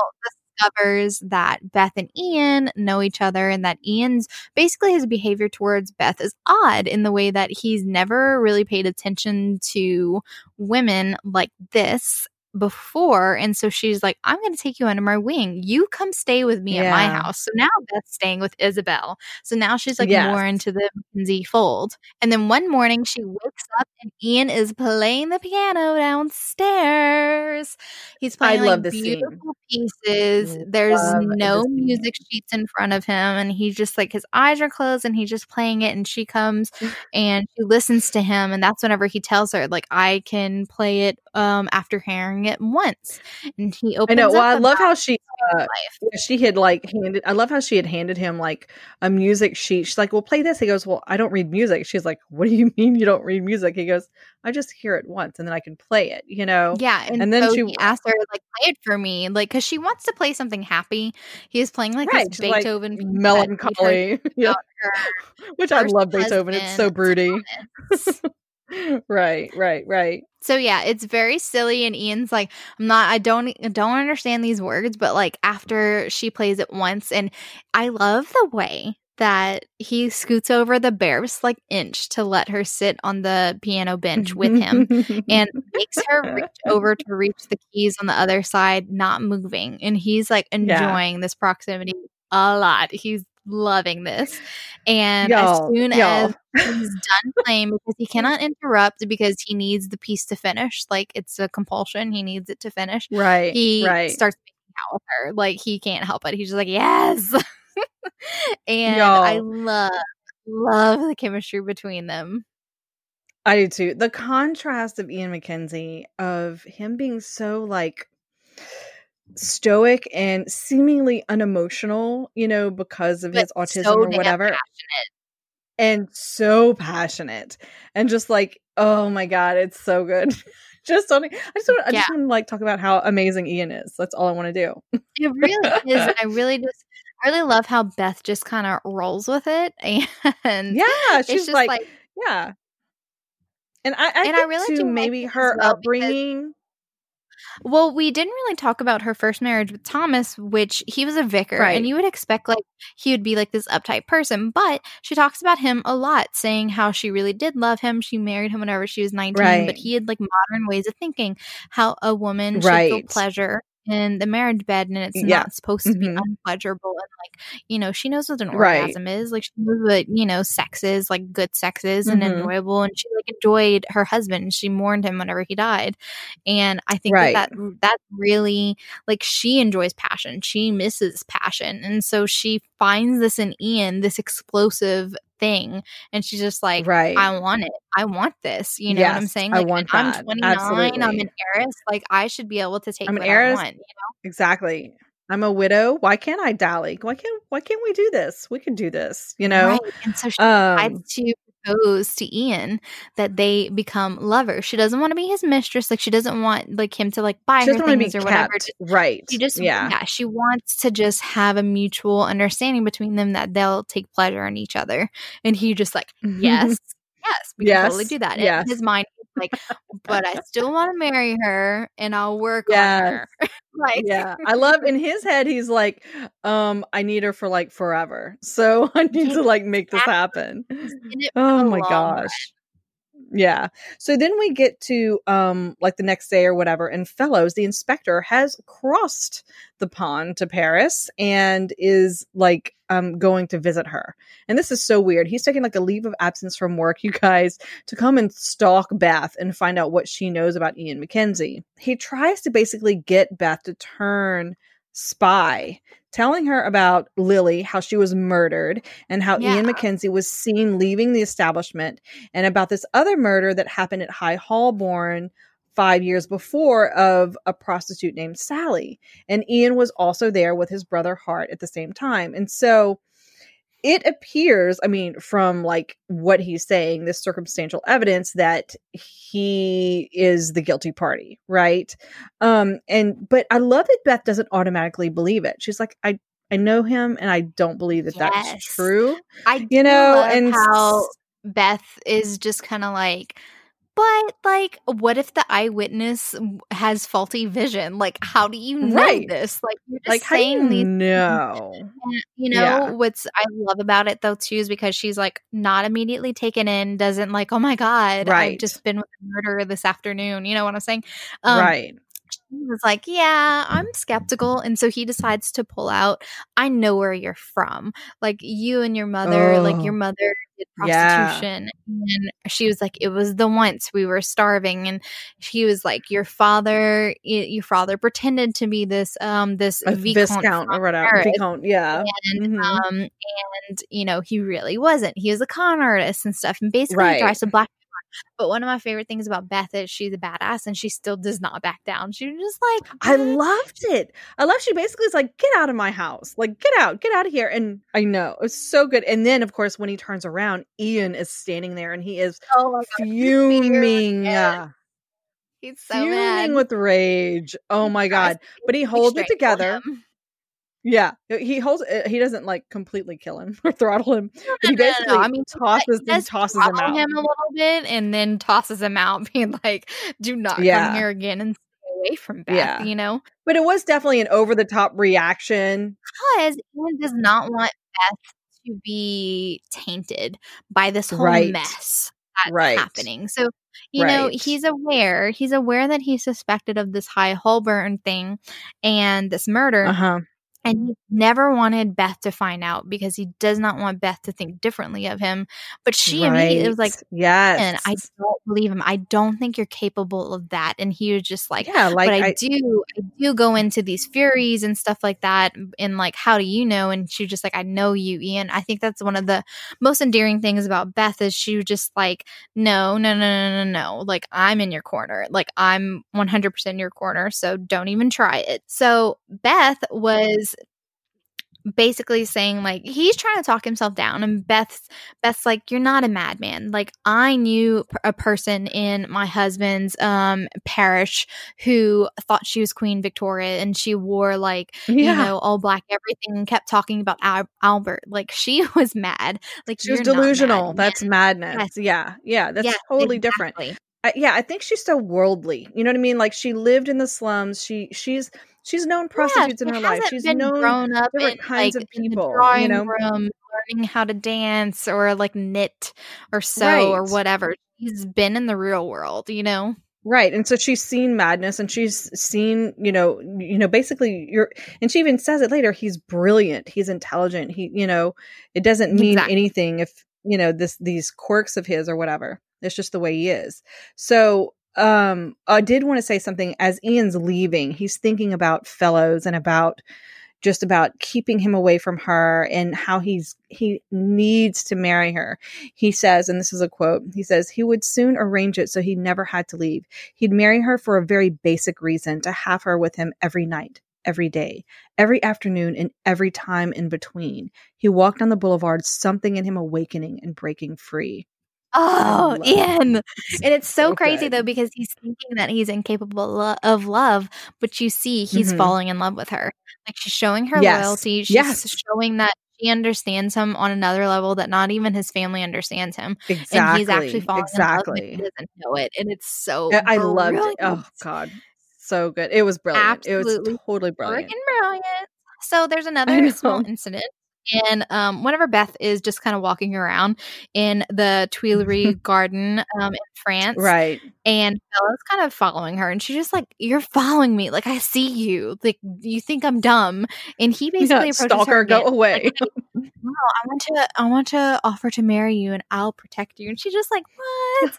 discovers that Beth and Ian know each other and that Ian's basically his behavior towards Beth is odd in the way that he's never really paid attention to women like this before. And so she's like, I'm going to take you under my wing. You come stay with me yeah. at my house. So now Beth's staying with Isabel. So now she's like yes. more into the Mackenzie fold. And then one morning she wakes up and Ian is playing the piano downstairs. He's playing I like beautiful scene. pieces. There's no music sheets in front of him. And he's just like, his eyes are closed and he's just playing it. And she comes and she listens to him. And that's whenever he tells her, like, I can play it um, after hearing it once. And he opens. I know. Well, I love how she uh, she had like handed. I love how she had handed him like a music sheet. She's like, "Well, play this." He goes, "Well, I don't read music." She's like, "What do you mean you don't read music?" He goes, "I just hear it once and then I can play it." You know? Yeah. And, and then so she asked her like, "Play it for me," like because she wants to play something happy. He is playing like right, this Beethoven like, melancholy, yeah. Which I love Beethoven. It's so broody. right, right, right. So yeah, it's very silly and Ian's like, I'm not I don't I don't understand these words, but like after she plays it once and I love the way that he scoots over the barest like inch to let her sit on the piano bench with him and makes her reach over to reach the keys on the other side, not moving. And he's like enjoying yeah. this proximity a lot. He's loving this. And y'all, as soon y'all. as he's done playing, because he cannot interrupt because he needs the piece to finish, like it's a compulsion, he needs it to finish. Right. He right. starts making out with her. Like he can't help it. He's just like, yes. and y'all. I love, love the chemistry between them. I do too. The contrast of Ian Mackenzie, of him being so like stoic and seemingly unemotional, you know, because of but his autism so or whatever. Passionate. And so passionate. And just like, oh my God, it's so good. just I just want I yeah. just want to like talk about how amazing Ian is. That's all I want to do. it really is. I really just I really love how Beth just kind of rolls with it and yeah, she's like, like, yeah. And I, I and I really too, maybe her well upbringing well, we didn't really talk about her first marriage with Thomas, which he was a vicar, right. and you would expect like he would be like this uptight person, but she talks about him a lot, saying how she really did love him. She married him whenever she was 19, right. but he had like modern ways of thinking, how a woman should feel pleasure in the marriage bed and it's Yeah. not supposed to be Mhm. unpleasurable and like you know she knows what an Right. orgasm is like she knows what you know sex is like good sex is and Mhm. enjoyable and she like enjoyed her husband and she mourned him whenever he died and i think Right. that, that that really like she enjoys passion she misses passion and so she finds this in ian this explosive thing and she's just like right. I want it. I want this. You know what I'm Yes, saying? I Like, want I'm that. 29. I'm an heiress. Like, I should be able to take I'm an heiress. I want. exactly. I'm a widow. Why can't I dally? Why can't Why can't we do this? We can do this. You know. Right. And so she Um. decides to propose to Ian that they become lovers. She doesn't want to be his mistress. Like, she doesn't want like him to like buy She her doesn't want to be things or whatever. Right. She just yeah. yeah, she wants to just have a mutual understanding between them that they'll take pleasure in each other. And he just like, mm-hmm. yes, yes, we can totally do that. Yes. in his mind, like, but I still want to marry her and I'll work Yes. on her. like, yeah i love in his head he's like um i need her for like forever so i need to like make this happen in it for oh my gosh yeah so then we get to um like the next day or whatever and fellows the inspector has crossed the pond to paris and is like um going to visit her. And this is so weird. He's taking like a leave of absence from work you guys to come and stalk beth and find out what she knows about ian mackenzie. He tries to basically get beth to turn spy telling her about lily how she was murdered and how ian Yeah. mackenzie was seen leaving the establishment and about this other murder that happened at high holborn five years before of a prostitute named sally. And ian was also there with his brother hart at the same time. And so it appears i mean from like what he's saying this circumstantial evidence that he is the guilty party right? Um and but i love that beth doesn't automatically believe it. She's like i i know him and i don't believe that Yes. that's true I you do know? and how Beth is just kind of like, but like, what if the eyewitness has faulty vision? Like, how do you know Right. this? Like, you're just like saying these And, You know, Yeah. what's I love about it though too is because she's like not immediately taken in, doesn't like, oh my god, I've just been with a murderer this afternoon. You know what I'm saying? Um, right He was like, yeah, I'm skeptical, and so he decides to pull out. I know where you're from, like you and your mother, like your Oh. mother did Yeah. prostitution, and she was like, it was the once we were starving, and she was like, your father, your father pretended to be this, um, this a viscount or whatever viscount yeah and Mhm. um and you know he really wasn't he was a con artist and stuff and basically Right. he tries to black but one of my favorite things about beth is she's a badass and she still does not back down she was just like I loved it. I love she basically is like, get out of my house. Like, get out, get out of here. And I know it's so good. And then, of course, when he turns around, Ian is standing there and he is oh fuming, yes. he's so fuming mad with rage. Oh my God. But he holds it together. Yeah. He holds uh, he doesn't like completely kill him or throttle him, he No, no, no, basically I mean, tosses and tosses him out. him a little bit and then tosses him out being like do not Yeah. come here again and stay away from beth Yeah. you know But it was definitely an over the top reaction. because Ian does not want Beth to be tainted by this whole Right. mess that's Right. happening. So, you know, he's aware. He's aware that he's suspected of this High Holborn thing and this murder. Uh huh. And he never wanted Beth to find out because he does not want Beth to think differently of him. But she immediately was like, yes. and I don't believe him. I don't think you're capable of that. And he was just like, yeah, like but I, I, do I do go into these furies and stuff like that and like how do you know and she was just like I know you Ian I think that's one of the most endearing things about Beth is she was just like no no no no no no like I'm in your corner like I'm 100% in your corner so don't even try it so Beth was basically saying like he's trying to talk himself down and Beth's Beth's like you're not a madman like I knew a person in my husband's um parish who thought she was Queen Victoria and she wore like yeah. you know all black everything and kept talking about Al- Albert like she was mad like she was delusional. That's madness. Yes. Yeah, yeah, that's Yes, totally different. I, yeah, I think she's so worldly. You know what I mean? Like she lived in the slums. She she's she's known prostitutes yeah, in her life. She's been known grown up different in, kinds like, of people, you know? room learning how to dance or like knit or sew or whatever she's been in the real world you know Right. And so she's seen madness and she's seen, you know, you know, basically you're and she even says it later, he's brilliant, he's intelligent. He, you know, it doesn't mean exactly. anything if, you know, this these quirks of his or whatever. It's just the way he is. So um I did want to say something as Ian's leaving, he's thinking about fellows and about just about keeping him away from her and how he's he needs to marry her. He says, and this is a quote, he says, he would soon arrange it so he never had to leave. He'd marry her for a very basic reason to have her with him every night, every day, every afternoon, and every time in between. He walked on the boulevard, something in him awakening and breaking free. Oh, Ian. And it's so, so crazy good. though because he's thinking that he's incapable lo- of love, but you see he's mm-hmm. falling in love with her. Like she's showing her yes. loyalty. She's yes. showing that she understands him on another level that not even his family understands him. Exactly. And he's actually falling exactly. in love. With her. He doesn't know it. And it's so I, loved it. Oh God. So good. It was brilliant. Absolutely it was totally brilliant. Freaking brilliant. So there's another small incident and um, whenever Beth is just kind of walking around in the Tuileries garden um, in France, right, and Bella's kind of following her, and she's just like, "You're following me, like I see you, like you think I'm dumb." And he basically yeah, approaches her, go away. Like, no, I want to, I want to offer to marry you, and I'll protect you. And she's just like, "What?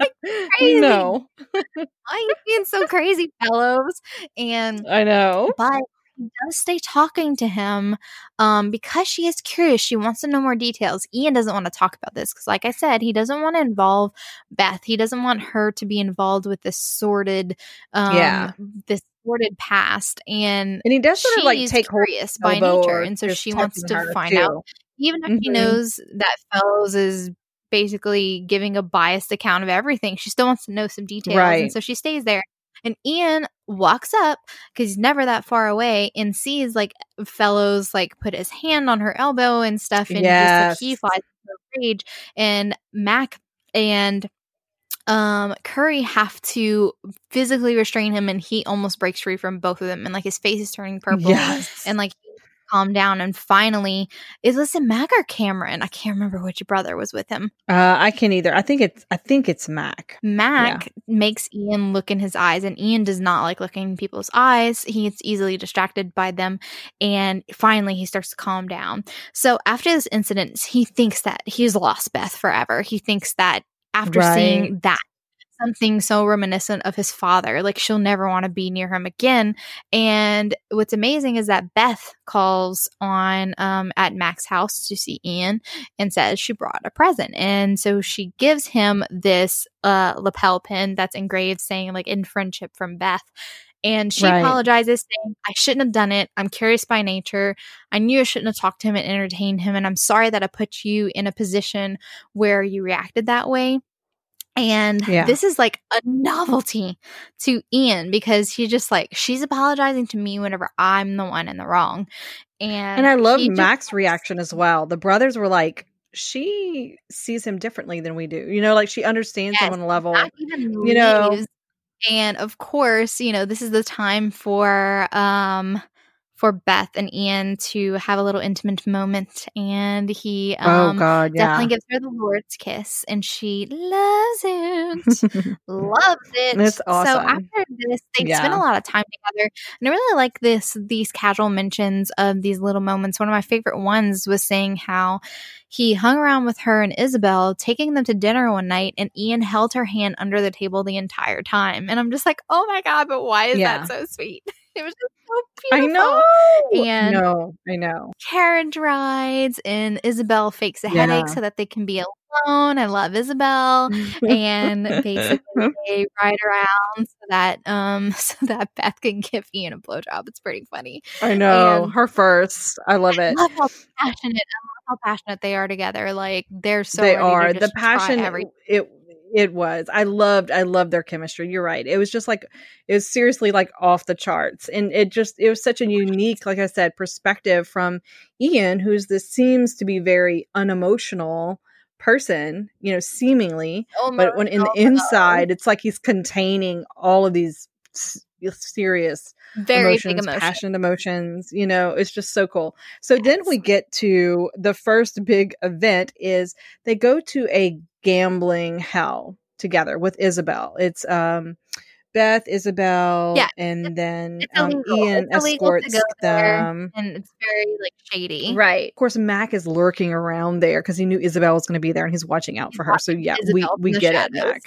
like, crazy. No, why are you being so crazy, fellows?" And I know, but does stay talking to him um, because she is curious. She wants to know more details. Ian doesn't want to talk about this because, like I said, he doesn't want to involve Beth. He doesn't want her to be involved with this sordid, um, yeah, this sordid past. And and he does sort of like take curious by nature, and so she wants to find too. out, even if mm-hmm. he knows that Fellows is basically giving a biased account of everything. She still wants to know some details, right. and so she stays there. And Ian walks up because he's never that far away and sees like fellows like put his hand on her elbow and stuff. And yes. just like he flies into rage. And Mac and um Curry have to physically restrain him and he almost breaks free from both of them and like his face is turning purple yes. and like calm down. And finally, is this a Mac or Cameron? I can't remember which brother was with him. Uh, I can't either. I think it's I think it's Mac. Mac yeah. makes Ian look in his eyes, and Ian does not like looking in people's eyes. He gets easily distracted by them, and finally he starts to calm down. So after this incident, he thinks that he's lost Beth forever. He thinks that after right. seeing that something so reminiscent of his father. Like she'll never want to be near him again. And what's amazing is that Beth calls on um, at Mac's house to see Ian and says she brought a present. And so she gives him this uh, lapel pin that's engraved saying like in friendship from Beth. And she right. apologizes, saying, I shouldn't have done it. I'm curious by nature. I knew I shouldn't have talked to him and entertained him. And I'm sorry that I put you in a position where you reacted that way. And yeah. this is like a novelty to Ian because he's just like, she's apologizing to me whenever I'm the one in the wrong. And, and I love Mac's just- reaction as well. The brothers were like, she sees him differently than we do. You know, like she understands yes, him on a level. You know, and of course, you know, this is the time for um for Beth and Ian to have a little intimate moment, and he oh, um, oh god, yeah. definitely gives her the Lord's kiss, and she loves it, loves it. It's awesome. So after this, they yeah. spend a lot of time together, and I really like this these casual mentions of these little moments. One of my favorite ones was saying how he hung around with her and Isabel, taking them to dinner one night, and Ian held her hand under the table the entire time. And I'm just like, oh my god, but why is yeah. that so sweet? It was just so beautiful. I know. And no, I know. Carriage rides and Isabel fakes a yeah. headache so that they can be alone. I love Isabel. and basically they ride around so that um so that Beth can give Ian a blowjob. It's pretty funny. I know. And her first. I love it. I love how passionate I love how passionate they are together. Like they're so they are. the passion it it was. I loved I loved their chemistry. You're right. It was just like it was seriously like off the charts. And it just it was such a unique, like I said, perspective from Ian, who's this seems to be very unemotional person, you know, seemingly. Oh but when in the inside, it's like he's containing all of these serious very emotions, big emotion. passionate emotions. You know, it's just so cool. So yes. then we get to the first big event is they go to a gambling hell together with Isabel. It's um Beth, Isabel, Yeah, and then um. Ian It's escorts them. and it's very like shady. Right. Of course, Mac is lurking around there because he knew Isabel was going to be there and he's watching out He's for her. So yeah, we Isabel we the get it. Mac.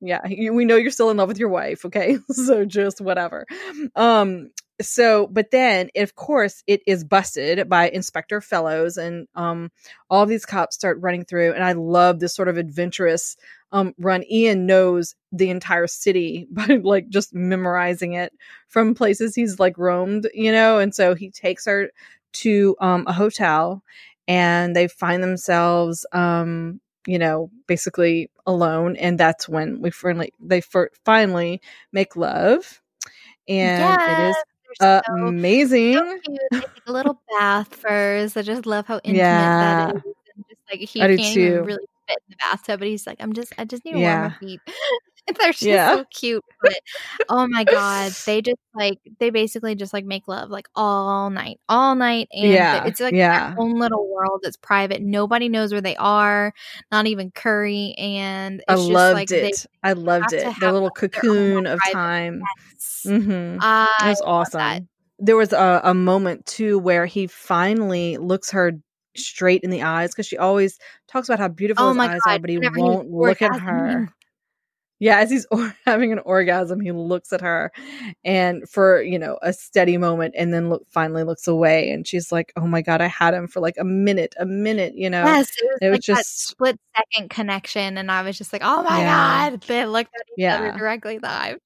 Yeah, you- we know you're still in love with your wife. Okay, so just whatever. Um. So, but then of course it is busted by Inspector Fellows, and um, all these cops start running through, and I love this sort of adventurous um run. Ian knows the entire city by like just memorizing it from places he's like roamed, you know, and so he takes her to um a hotel and they find themselves um you know basically alone and that's when we finally they fir- finally make love and it is so- amazing so little bath first. I just love how intimate Yeah. that is. And just like he I can't even really fit in the bathtub, but he's like, I'm just, I just need to warm my feet. They're just Yeah. so cute. But oh my god, they just like they basically just like make love like all night, all night, and Yeah, it's like yeah. their own little world that's private. Nobody knows where they are, not even Curry. And it's i just loved like they it i loved it the little like, their own cocoon of time hmm I it was love that. awesome there was a, a moment too where he finally looks her straight in the eyes because she always talks about how beautiful Oh his eyes are but he Whenever won't look at her yeah as he's or- having an orgasm he looks at her and for you know a steady moment and then look finally looks away and she's like oh my god i had him for like a minute a minute you know Yes, it was it like that just split second connection, and I was just like, "Oh my Yeah. god!" They looked at each Yeah. other directly live.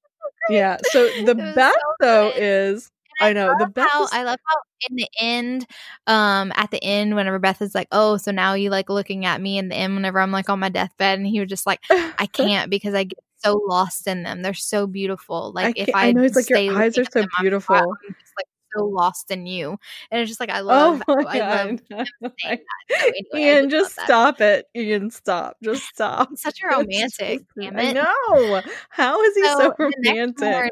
yeah so the best so though good. is And I know the best how is I love how in the end, um, at the end, whenever Beth is like, "Oh, so now you like looking at me," in the end, whenever I'm like on my deathbed, and he was just like, "I can't because I get so lost in them. They're so beautiful. Like if I, I know it's like your eyes are so them, I'm, beautiful. I'm just like so lost in you." And it's just like I love. Oh my I god! love saying that. So anyway, Ian, just love that. stop it. Ian, stop. Just stop. He's such a romantic. Damn I it. know. How is he so, So romantic? morning,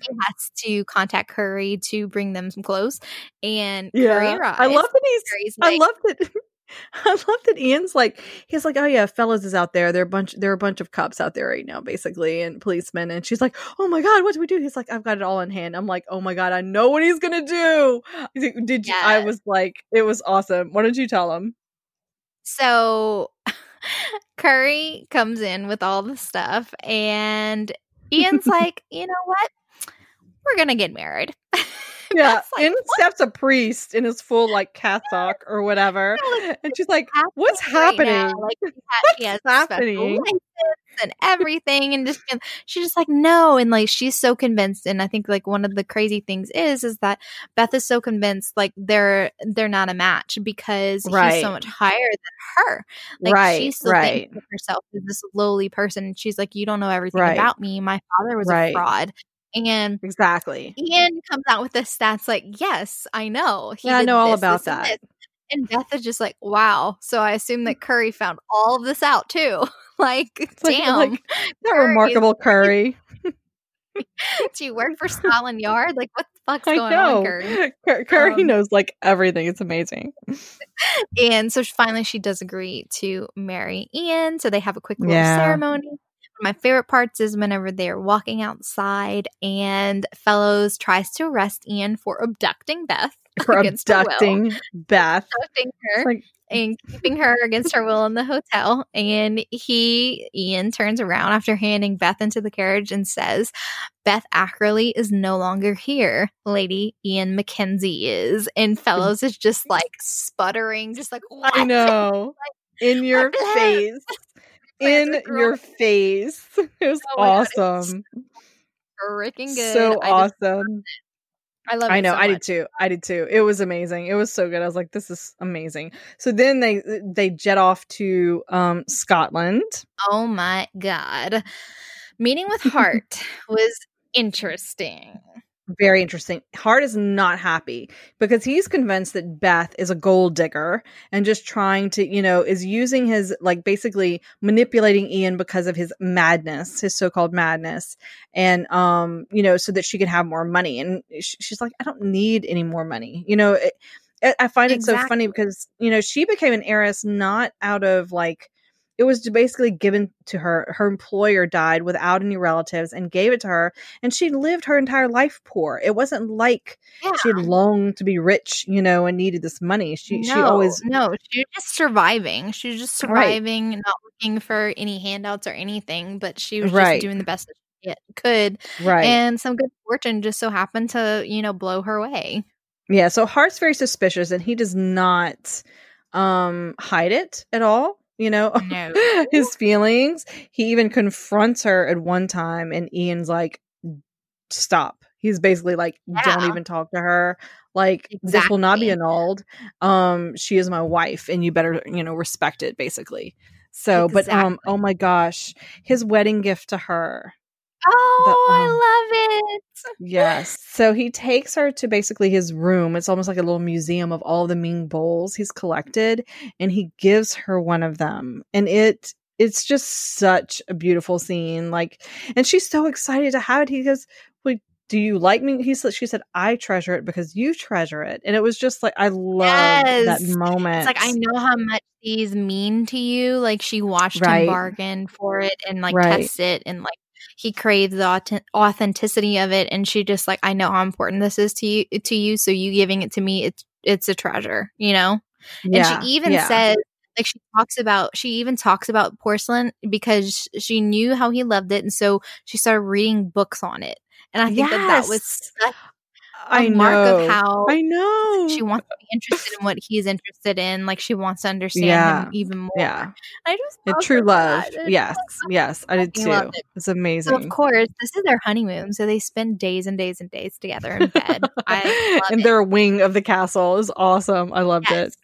he has to contact Curry to bring them some clothes, and Yeah, Curry arrives. I love that he's. I like, love that. I love that Ian's like he's like, oh yeah, Fellows is out there. There are a bunch. There are a bunch of cops out there right now, basically, and policemen. And she's like, oh my god, what do we do? He's like, I've got it all in hand. I'm like, oh my god, I know what he's gonna do. Did you? I was like, it was awesome. What don't you tell him? So Curry comes in with all the stuff, and Ian's like, you know what? We're gonna get married. Yeah, like, in "What?" steps a priest in his full like cassock or whatever, and she's like, "What's happening?" Like he, ha- he has What's happening? and everything, and just and she's just like no, and like she's so convinced. And I think like one of the crazy things is is that Beth is so convinced like they're they're not a match because he's so much higher than her. Like Right, she still right. thinks of herself as this lowly person, and she's like, you don't know everything Right. about me. My father was Right. a fraud. And Exactly. Ian comes out with the stats like, yes, I know. He Yeah, I know all this, about this, that. this." And Beth is just like, wow. So I assume that Curry found all of this out too. like, It's damn. like, That Curry remarkable curry. Do you work for Scotland Yard? Like, what the fuck's I going know. on, Curry? Cur- Curry Um, knows like everything. It's amazing. And so finally, she does agree to marry Ian. So they have a quick little Yeah. ceremony. My favorite parts is whenever they're walking outside and Fellows tries to arrest Ian for abducting Beth. For against her will. abducting Beth. Abducting her. Like, and keeping her against her will in the hotel. And he, Ian, turns around after handing Beth into the carriage and says, Beth Ackerley is no longer here. Lady Ian Mackenzie is. And Fellows is just like sputtering, just like, what? I know. In your face. In your face. It was Oh my God, awesome. Freaking good. So I awesome. I love it. I know, so I did too. I did too. It was amazing. It was so good. I was like, this is amazing. So then they they jet off to um Scotland. Oh my God. Meeting with Hart was interesting. Very interesting. Hart is not happy because he's convinced that Beth is a gold digger and just trying to, you know, is using his like basically manipulating Ian because of his madness, his so-called madness, and um, you know, so that she can have more money. And sh- she's like, I don't need any more money. You know, it, I- I find it so funny because you know she became an heiress not out of like it was basically given to her. Her employer died without any relatives and gave it to her, and she lived her entire life poor. It wasn't like Yeah. she longed to be rich, you know, and needed this money. She no, she always no, she was just surviving. She was just Right. surviving, not looking for any handouts or anything, but she was Right. just doing the best that she could. right. And some good fortune just so happened to, you know, blow her way. Yeah, so Hart's very suspicious and he does not um hide it at all, you know. No. His feelings. He even confronts her at one time and Ian's like stop. He's basically like don't even talk to her. Like this will not be annulled. Um she is my wife and you better, you know, respect it basically. So, but um oh my gosh, his wedding gift to her. Oh, um, I love it. Yes. So he takes her to basically his room. It's almost like a little museum of all the Ming bowls he's collected, and he gives her one of them. And it it's just such a beautiful scene. Like, and she's so excited to have it. He goes, "Wait, do you like me?" He said, "She said I treasure it because you treasure it." And it was just like I love that moment. It's like I know how much these mean to you. Like she watched Right. him bargain for it and like Right. test it and like he craves the authen- authenticity of it and she just like I know how important this is to you to you so you giving it to me it's it's a treasure, you know? Yeah, and she even yeah. says like she talks about she even talks about porcelain because she knew how he loved it and so she started reading books on it. And I think that that was such I mark know. of how I know. she wants to be interested in what he's interested in. Like she wants to understand Yeah. him even more. Yeah. I just love true love. that. Yes. Yes. I did too. it. It's So amazing. of course, this is their honeymoon, so they spend days and days and days together in bed. I love and it. their wing of the castle is awesome. I loved Yes. it.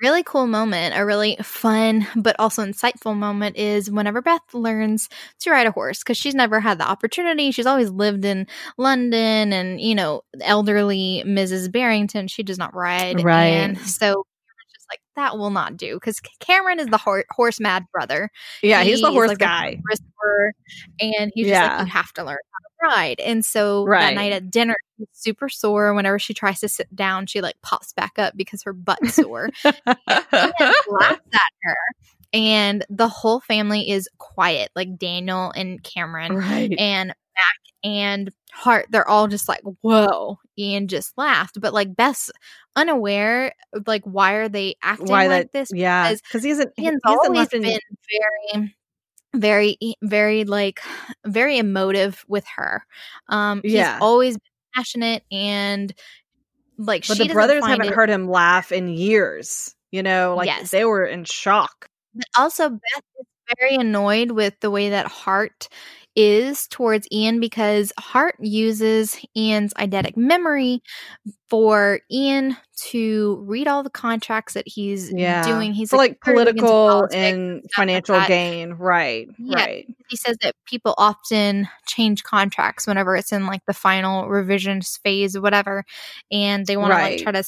Really cool moment, a really fun but also insightful moment is whenever Beth learns to ride a horse because she's never had the opportunity. She's always lived in London and, you know, elderly Mrs. Barrington, she does not ride. Right. And so just like, that will not do because Cameron is the hor- horse mad brother. Yeah, he's the horse like guy. and he's just Yeah. like, you have to learn ride. And so Right. that night at dinner, she's super sore. Whenever she tries to sit down, she like pops back up because her butt's sore. Laughs at her, and the whole family is quiet, like Daniel and Cameron right. and Mac and Hart. They're all just like, "Whoa!" Ian just laughed, but like Beth's unaware, like, why are they acting Why like that? this? Yeah, because he hasn't. He, hasn't always been very very very like very emotive with her um Yeah. he's always passionate and like but she the brothers haven't it- heard him laugh in years. You know, like Yes. they were in shock. but also beth is very annoyed with the way that hart is towards ian because hart uses ian's eidetic memory for ian to read all the contracts that he's Yeah, doing he's like into political and financial that. gain. Right. Yeah. Right. he says that people often change contracts whenever it's in like the final revisions phase or whatever and they want to like try to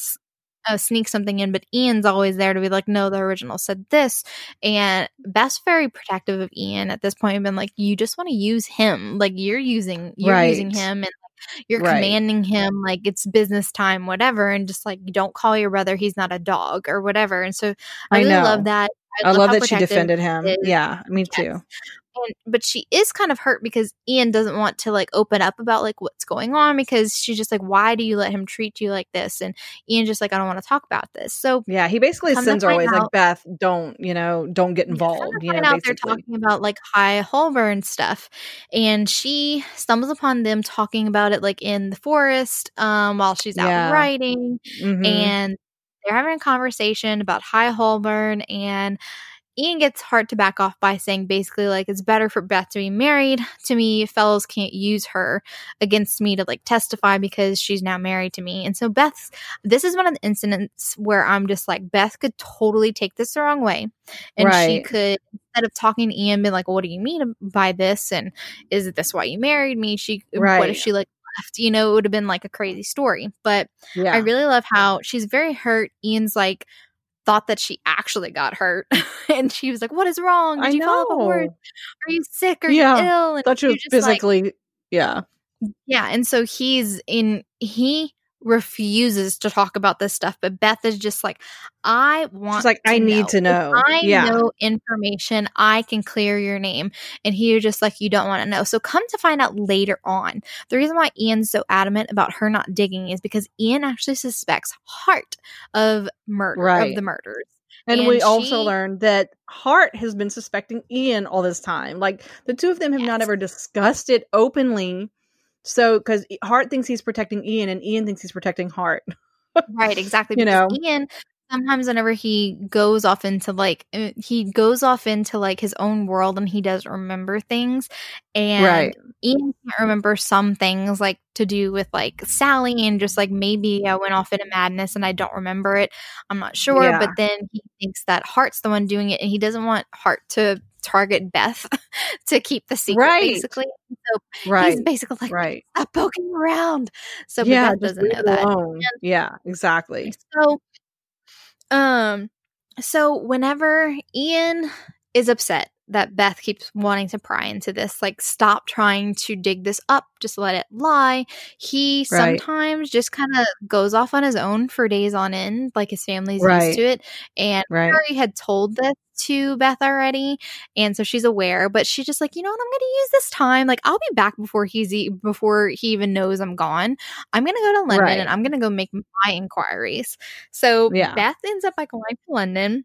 uh, sneak something in but ian's always there to be like no the original said this and beth's very protective of ian at this point been like you just want to use him like you're using you're using him and you're Right. commanding him like it's business time whatever and just like don't call your brother he's not a dog or whatever and so i I really know. love that I love how that she defended him. Yeah, me Yes. And but she is kind of hurt because Ian doesn't want to like open up about like what's going on because she's just like, why do you let him treat you like this? And Ian just like, I don't want to talk about this. So Yeah, he basically sends her always like Beth, don't you know, don't get involved. You know, out they're talking about like High Holborn stuff, and she stumbles upon them talking about it like in the forest um, while she's out Yeah. riding, Mhm. and they're having a conversation about High Holborn and Ian gets Hart to back off by saying basically like it's better for Beth to be married to me. Fellows can't use her against me to like testify because she's now married to me. And so Beth, this is one of the incidents where I'm just like Beth could totally take this the wrong way, and she could instead of talking to Ian, be like, "What do you mean by this?" and "Is this why you married me?" She what if she like left? You know, it would have been like a crazy story, but. yeah. I really love how she's very hurt. Ian's like thought that she actually got hurt, and she was like, "What is wrong? Did I you fall off? Are you sick? Are Yeah. you ill?" And thought she was just like- physically yeah. yeah. And so he's in. He refuses to talk about this stuff, but Beth is just like, I want. She's like, I need to know. If I yeah. know information. I can clear your name. And he just like, you don't want to know. So come to find out later on, the reason why Ian's so adamant about her not digging is because Ian actually suspects Hart of murder Right. of the murders. And, And we also learned that Hart has been suspecting Ian all this time. Like the two of them have not ever discussed it openly. So, because Hart thinks he's protecting Ian, and Ian thinks he's protecting Hart. Right, exactly. You because know? Ian sometimes whenever he goes off into like uh, he goes off into like his own world and he does remember things and Right. Ian can't remember some things like to do with like Sally and just like maybe I went off into madness and I don't remember it. I'm not sure, Yeah. but then he thinks that Hart's the one doing it and he doesn't want Hart to target Beth to keep the secret Right. basically. So Right. he's basically like right. stop poking around. So yeah. Beth doesn't know that. alone. Yeah. Exactly. So, um, so whenever Ian is upset that Beth keeps wanting to pry into this, like stop trying to dig this up, just let it lie. He Right. sometimes just kind of goes off on his own for days on end, like his family's Right. used to it. And Right. Curry had told this to Beth already, and so she's aware. But she's just like, you know what? I'm going to use this time. Like, I'll be back before he's e- before he even knows I'm gone. I'm going to go to London Right. and I'm going to go make my inquiries. So Yeah. Beth ends up by going to London,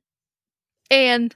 and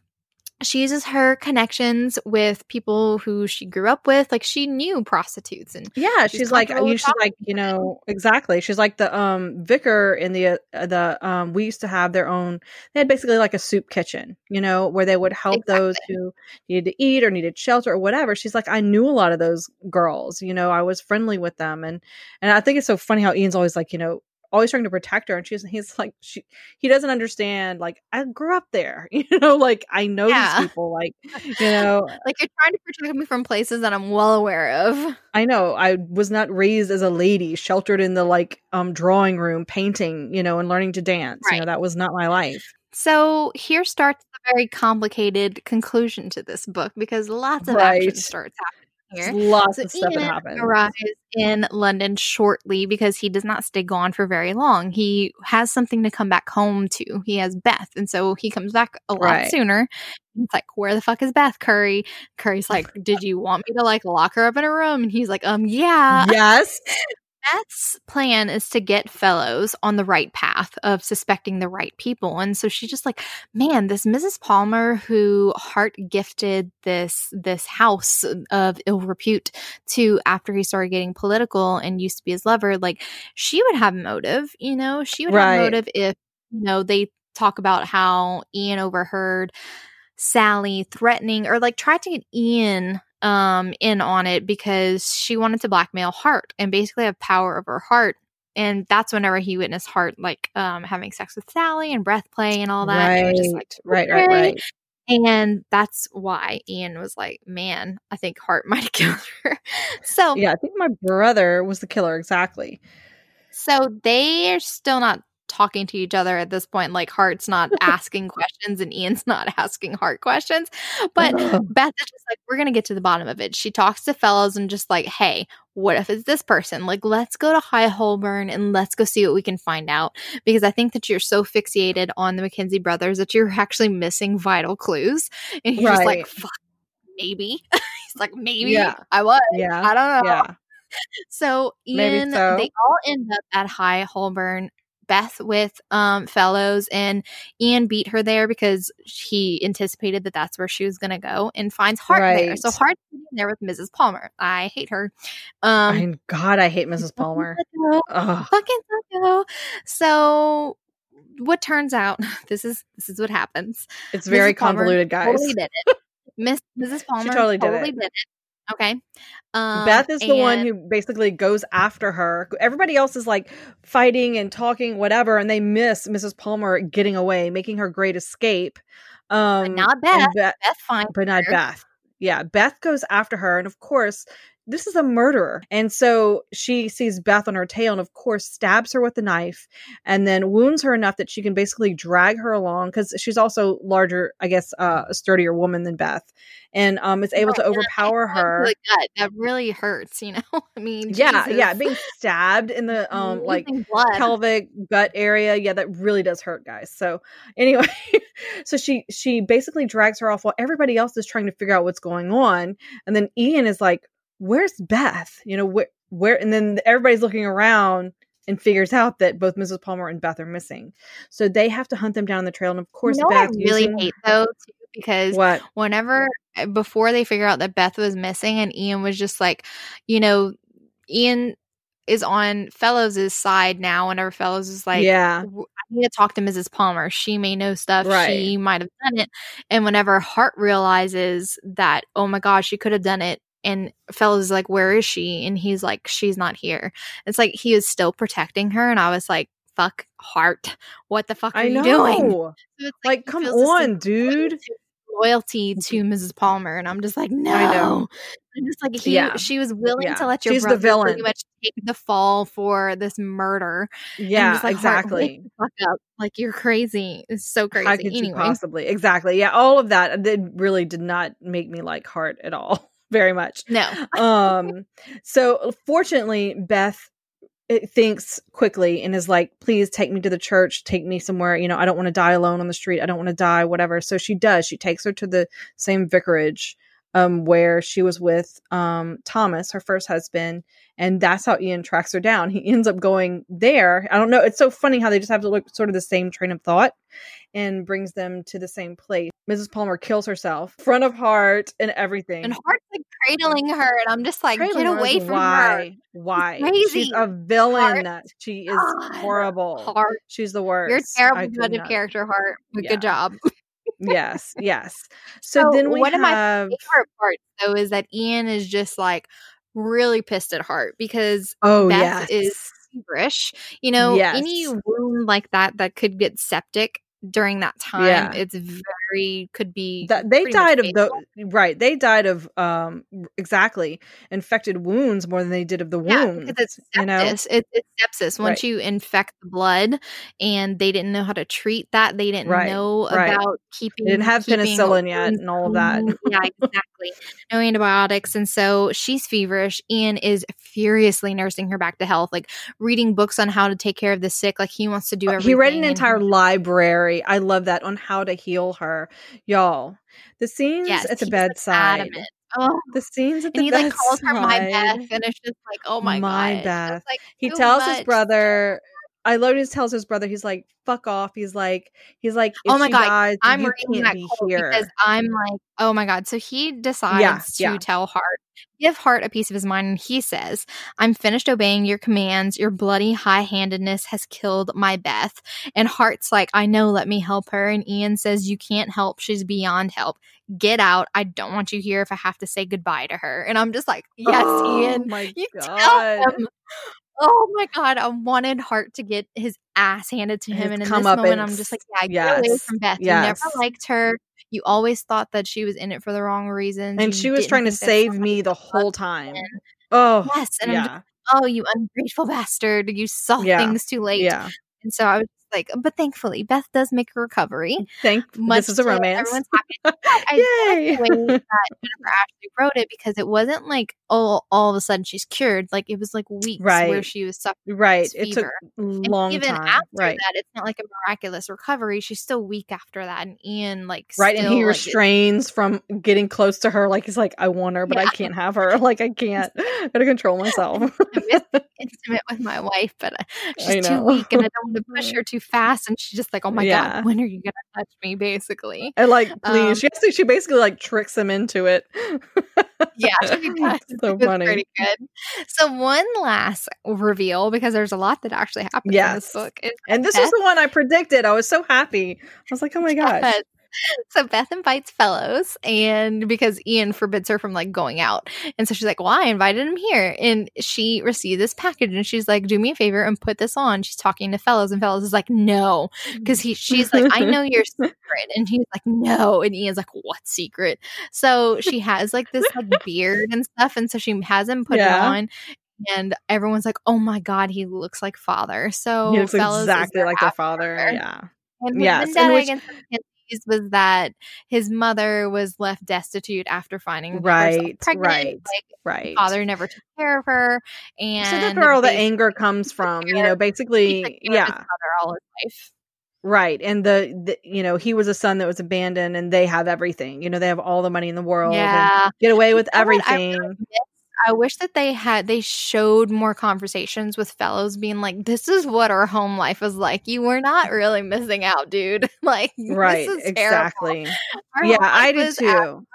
she uses her connections with people who she grew up with. Like she knew prostitutes and Yeah, She's she's, like, comfortable you she's like, you know, exactly. She's like the um vicar in the uh, the um. We used to have their own. They had basically like a soup kitchen, you know, where they would help those who needed to eat or needed shelter or whatever. She's like, I knew a lot of those girls. You know, I was friendly with them, and and I think it's so funny how Ian's always like, you know. Always trying to protect her, and she's he's like she he doesn't understand. Like I grew up there, you know. Like I know Yeah. these people. Like you know, like you're trying to protect me from places that I'm well aware of. I know I was not raised as a lady, sheltered in the like um drawing room, painting, you know, and learning to dance. You know, that was not my life. So here starts the very complicated conclusion to this book because lots of action starts happening here. lots So of stuff Ian happened. arrives in London shortly because he does not stay gone for very long. He has something to come back home to. He has Beth, and so he comes back a lot Right. sooner. It's like, where the fuck is Beth, Curry? Curry's like, did you want me to like lock her up in a room? And he's like, um, yeah. Yes. Beth's plan is to get fellows on the right path of suspecting the right people. And so she's just like, man, this Mrs. Palmer who Hart gifted this this house of ill repute to after he started getting political and used to be his lover, like she would have motive, you know, she would Right. have motive if, you know, they talk about how Ian overheard Sally threatening or like tried to get Ian um in on it because she wanted to blackmail Hart and basically have power over Hart. And that's whenever he witnessed Hart like um having sex with Sally and breath play and all that. Right. just like, right. Right. Right. And that's why Ian was like, Man, I think Hart might have killed her. so Yeah, I think my brother was the killer. Exactly. so they are still not talking to each other at this point. Like Hart's not asking questions and Ian's not asking Hart questions. But uh-huh. Beth is just like, we're gonna get to the bottom of it. She talks to fellows and just like, hey, what if it's this person? Like, let's go to High Holborn and let's go see what we can find out. Because I think that you're so fixated on the Mackenzie brothers that you're actually missing vital clues. And he's just like, maybe. he's like, maybe Yeah. I was. Yeah. I don't know. Yeah. So Ian, so. they all end up at High Holborn. Beth with um fellows and Ian beat her there because he anticipated that that's where she was going to go and finds Hart there. So Hart's there with Mrs. Palmer. I hate her. Um I, God, I hate Mrs. Palmer. Fucking psycho. So what turns out this is this is what happens. It's very Mrs. Palmer convoluted, guys. Totally did it. Miss Mrs. Palmer totally totally, did did, it. it. Okay. Um, Beth is the one who basically goes after her. Everybody else is like fighting and talking, whatever, and they miss Mrs. Palmer getting away, making her great escape. Um, not and Beth. Beth, Beth finds but not her. Beth. Yeah, Beth goes after her, and of course, this is a murderer. And so she sees Beth on her tail and, of course, stabs her with the knife and then wounds her enough that she can basically drag her along because she's also larger, I guess, uh, a sturdier woman than Beth. And um, is able Right, to overpower her. the gut. That really hurts, you know? I mean, Yeah, yeah, being stabbed in the um like blood. pelvic gut area yeah that really does hurt guys so anyway so she she basically drags her off while everybody else is trying to figure out what's going on and then ian is like where's beth you know where where and then everybody's looking around and figures out that both mrs palmer and beth are missing so they have to hunt them down the trail and of course you know what I really hate though, too, because what whenever uh, before they figure out that Beth was missing and Ian was just like, you know, Ian is on Fellows' side now. Whenever Fellows is like, yeah I need to talk to Mrs. Palmer. She may know stuff. Right. She might have done it. And whenever Hart realizes that, oh my gosh, she could have done it. And Fellows is like, where is she? And he's like, she's not here. It's like he is still protecting her. And I was like, fuck Hart. What the fuck are you doing? So it's like he come on dude loyalty to Mrs. Palmer, and I'm just like, no. I know. I'm just like, he, Yeah. she was willing Yeah. to let your She's the brother villain. pretty much take the fall for this murder. Yeah like, exactly fuck up. Like you're crazy. It's so crazy. How could anyway, possibly? Exactly. Yeah, all of that that really did not make me like Hart at all. Very much. no. Um. So fortunately, Beth thinks quickly and is like, "Please take me to the church. Take me somewhere. You know, I don't want to die alone on the street. I don't want to die. Whatever." So she does. She takes her to the same vicarage. Um, where she was with um Thomas, her first husband, and that's how Ian tracks her down. He ends up going there. I don't know. It's so funny how they just have to look sort of the same train of thought and brings them to the same place. Mrs. Palmer kills herself, front of Hart and everything. And Hart's like cradling her, and I'm just like, Cradling get away from her. why? Why? She's a villain. She is God. horrible. Hart, She's the worst. you're a terrible judge of character, Hart. But Yeah. Good job. Yes, yes. So, So then we one of my favorite parts, though, is that Ian is just like really pissed at Hart because oh Beth yes, is feverish. You know, Yes. any wound like that that could get septic during that time, Yeah. it's very could be that they died of fatal. the right. They died of um exactly infected wounds more than they did of the Yeah, wounds. because it's sepsis. you know, It, it's sepsis. Once Right. you infect the blood, and they didn't know how to treat that, they didn't Right, know right. about keeping. they didn't have keeping penicillin yet and all of that. yeah, exactly. No antibiotics, and so she's feverish. Ian is furiously nursing her back to health, like reading books on how to take care of the sick. Like he wants to do everything. Uh, He read an entire library. I love that on how to heal her, y'all. The scenes Yes, at the bedside. Oh, The scenes at the and he like calls her my. Beth, and it's just like, oh my, My god, Beth. Like he tells his brother I love he tells his brother he's like fuck off he's like he's like if Oh my God, dies, I'm reading that be here because I'm like, oh my god. So he decides to yeah. tell Hart, give Hart a piece of his mind, and he says, "I'm finished obeying your commands. Your bloody high-handedness has killed my Beth." And Hart's like, "I know. Let me help her." And Ian says, "You can't help. She's beyond help. Get out. I don't want you here if I have to say goodbye to her." And I'm just like, "Yes, oh, Ian." my You god tell him. Oh my god, I wanted Hart to get his ass handed to him, and in this moment, I'm just like, yeah, get away from Beth. You never liked her. You always thought that she was in it for the wrong reasons, and You she was trying to save me the whole time oh Yes, and I'm just, oh, you ungrateful bastard! You saw Yeah. things too late, yeah and so I was like, but thankfully, Beth does make a recovery. thank Much this is a romance Everyone's happy. I, Yay. the way that Jennifer Ashley wrote it because it wasn't like oh, all of a sudden she's cured. Like it was like weeks where she was suffering. right it took fever. And long even time after right that, it's not like a miraculous recovery. She's still weak after that, and Ian like right and still, he like, restrains from getting close to her like he's like i want her but i can't have her like i can't i gotta control myself intimate with my wife, but uh, she's too weak, and I don't want to push her too fast. And she's just like, "Oh my Yeah. god, when are you gonna touch me?" Basically, and like please Um, she, actually, she basically like tricks him into it yeah, she does. so funny pretty good. So one last reveal because there's a lot that actually happens in Yes. this book. Is And this Beth- was the one I predicted. I was so happy. I was like, oh my gosh. So Beth invites fellows, and because Ian forbids her from like going out, and so she's like, "Well, I invited him here," and she received this package, and she's like, "Do me a favor and put this on." She's talking to fellows, and fellows is like, "No," because he she's like, "I know your secret," and he's like, "No," and Ian's like, "What secret?" So she has like this like beard and stuff, and so she has him put Yeah. it on. And everyone's like, "Oh my god, he looks like father." So he looks exactly like their father. Yeah. And Yes, and which- Mackenzies was that his mother was left destitute after finding Right, pregnant. right, Like Right. father never took care of her, and so that's where all the anger comes from. You care- know, he basically, took care of his yeah. all his life. Right. And the, the, you know, he was a son that was abandoned and they have everything. You know, they have all the money in the world and Yeah, get away with You know everything. I wish that they had they showed more conversations with fellows being like, "This is what our home life is like. You were not really missing out, dude. like, right. this is terrible. Exactly. Yeah, I did too. our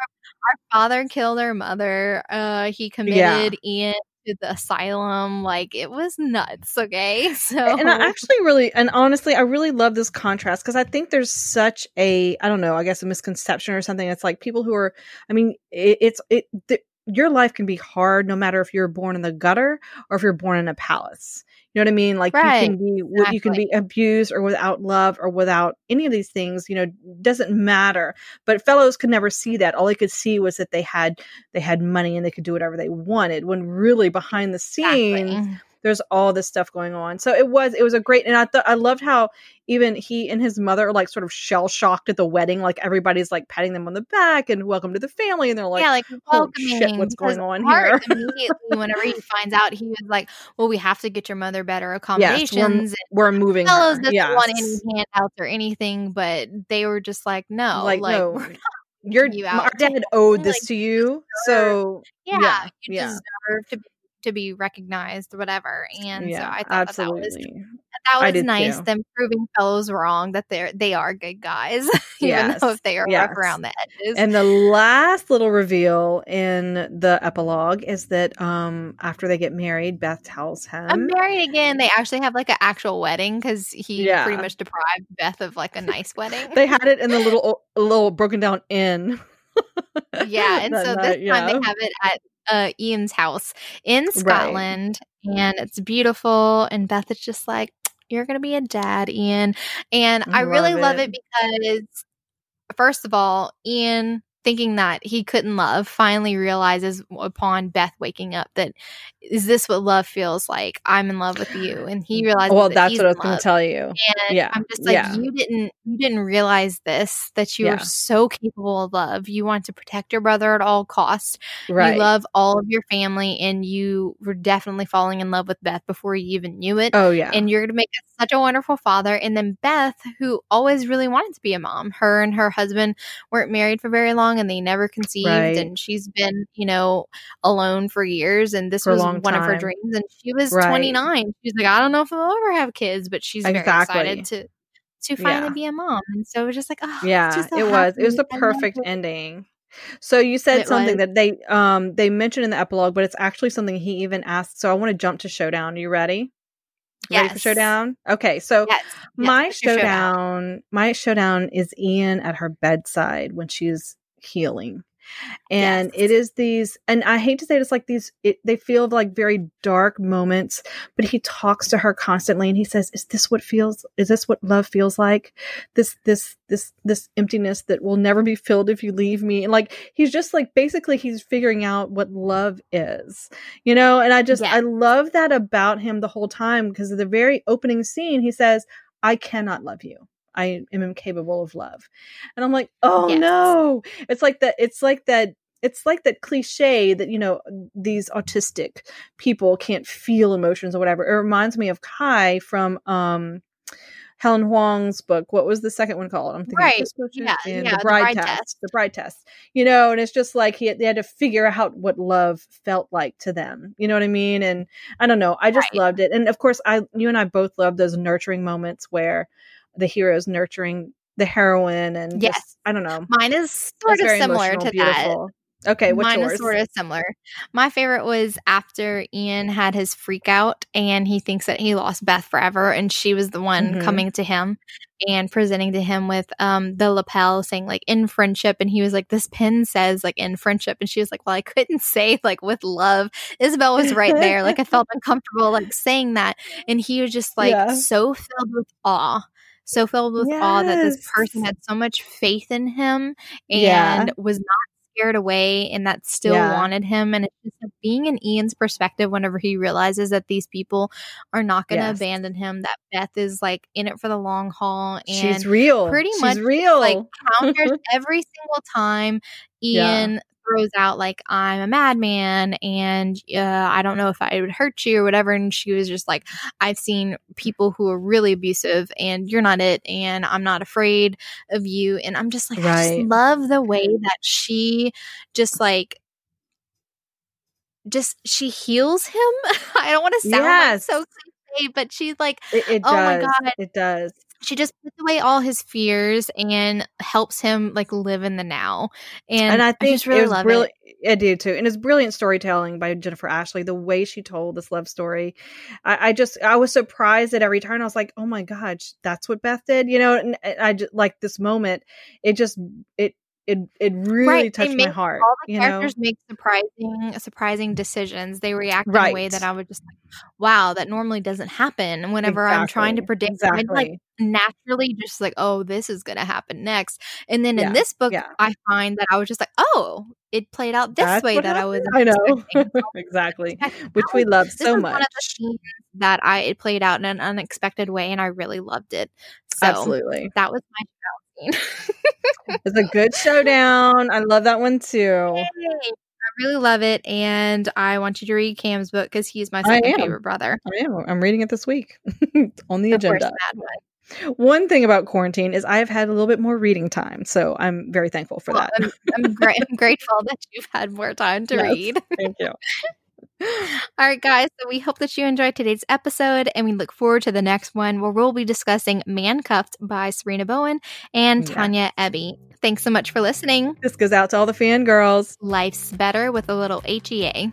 father killed our mother. Uh, he committed Ian to the asylum. Like it was nuts. Okay, so and I actually really, and honestly, I really love this contrast because I think there's such a, I don't know, I guess a misconception or something. It's like people who are, I mean, it, it's, it, th- your life can be hard no matter if you're born in the gutter or if you're born in a palace. You know what I mean? Like Right, you can be, you can be abused or without love or without any of these things. You know, doesn't matter. But fellows could never see that. All they could see was that they had, they had money and they could do whatever they wanted. When really behind the scenes, Exactly. There's all this stuff going on. So it was it was a great and I thought I loved how even he and his mother are like sort of shell shocked at the wedding. Like everybody's like patting them on the back and welcome to the family, and they're like, yeah, like "Holy shit, welcoming. what's going on here?" immediately, whenever he finds out, he was like, "Well, we have to get your mother better yes, accommodations." we're, we're moving fellows doesn't Yes. want any handouts or anything, but they were just like, "No, like, like, no, your you dad owed this Like, to you, so yeah, yeah, you yeah. deserve to be to be recognized, whatever." And so I thought that, that was that was nice. too. Them proving fellows wrong that they're they are good guys, even though if they are yes. rough around the edges. And the last little reveal in the epilogue is that um after they get married, Beth tells him I'm married again. They actually have like an actual wedding because he Yeah. pretty much deprived Beth of like a nice wedding. they had it in the little little broken down inn. yeah, and That so night, this time yeah. they have it at uh, Ian's house in Scotland, and it's beautiful. And Beth is just like, "You're gonna be a dad, Ian," and I really Love love it. it because, first of all, Ian thinking that he couldn't love finally realizes upon Beth waking up that is this what love feels like? I'm in love with you, and he realizes. well, that that's what I was love. to tell you. And Yeah, I'm just like, yeah. you didn't you didn't realize this, that you Yeah. are so capable of love. You want to protect your brother at all costs. Right. You love all of your family and you were definitely falling in love with Beth before you even knew it. oh yeah. And you're gonna make such a wonderful father. And then Beth, who always really wanted to be a mom, her and her husband weren't married for very long and they never conceived. Right. And she's been, you know, alone for years. And this For was long one of her dreams. And she was Right. 29. She's like, I don't know if I'll ever have kids, but she's very excited to to finally Yeah. be a mom. And so it was just like, oh, yeah, so it was. It was the happy. Perfect ending. So you said It something was. that they um they mentioned in the epilogue, but it's actually something he even asked. So I want to jump to showdown. Are you ready? Ready for showdown? Okay, so Yes. yes, my your showdown, my showdown is Ian at her bedside when she's healing. And Yes. it is these and I hate to say it's like these it, they feel like very dark moments, but he talks to her constantly and he says, "Is this what feels is this what love feels like? This this this this emptiness that will never be filled if you leave me." And like he's just like basically he's figuring out what love is. You know, and I just I love that about him the whole time because of the very opening scene he says, "I cannot love you." I am incapable of love. And I'm like, oh Yes. no. It's like that it's like that it's like that cliche that, you know, these autistic people can't feel emotions or whatever. It reminds me of Kai from um Helen Hoang's book. What was the second one called? I'm thinking Right. Yeah, yeah, the The bride, Bride test. Test. The bride test. You know, and it's just like he they had to figure out what love felt like to them. You know what I mean? And I don't know. I just Right. loved it. And of course I you and I both love those nurturing moments where the heroes nurturing the heroine and Yes. just I don't know. Mine is sort of similar to that. Okay, what's Mine yours? sort of similar. My favorite was after Ian had his freak out and he thinks that he lost Beth forever, and she was the one Mhm. coming to him and presenting to him with um the lapel saying like in friendship, and he was like, This pin says like in friendship, and she was like, Well, I couldn't say like with love. Isabel was right there. Like I felt uncomfortable like saying that. And he was just like Yeah. so filled with awe. So filled with awe that this person had so much faith in him and Yeah. was not scared away and that still Yeah. wanted him and it's just like being in Ian's perspective whenever he realizes that these people are not going to Yes. abandon him that Beth is like in it for the long haul and She's real. pretty She's much, real. like counters every single time Yeah. Throws out like I'm a madman and uh, I don't know if I would hurt you or whatever and she was just like I've seen people who are really abusive and you're not it and I'm not afraid of you and I'm just like I just love the way that she just like just she heals him. I don't want to sound Yes. like so cliche but she's like it, it oh my. God. It does. She just puts away all his fears and helps him like live in the now. And, And, I think just really love it. I do too, and it's brilliant storytelling by Jennifer Ashley. The way she told this love story, I, I just I was surprised at every turn. I was like, oh my god, sh- that's what Beth did, you know. And and I just like this moment. It just it it it really Right, touched my make heart. All the you know, characters make surprising, surprising decisions. They react in a way that I was just like, "Wow, that normally doesn't happen." Whenever I'm trying to Exactly. predict, I'd like naturally just like, "Oh, this is going to happen next." And then Yeah, in this book, yeah. I find that I was just like, "Oh, it played out this That's way that I was." I know exactly, which we love this so was one of much. that I it played out in an unexpected way, and I really loved it. So Absolutely, that was my scene. it's a good showdown. I love that one too. Yay. I really love it, and I want you to read Cam's book because he's my second favorite brother. I am. I'm reading it this week on the Of agenda. One. One thing about quarantine is I've had a little bit more reading time, so I'm very thankful for Well, that. I'm, I'm, gra- I'm grateful that you've had more time to Yes. read. Thank you. All right, guys. So we hope that you enjoyed today's episode, and we look forward to the next one where we'll be discussing Man Cuffed by Sarina Bowen and. Tanya Eby. Thanks so much for listening. This goes out to all the fangirls. Life's better with a little E HEA.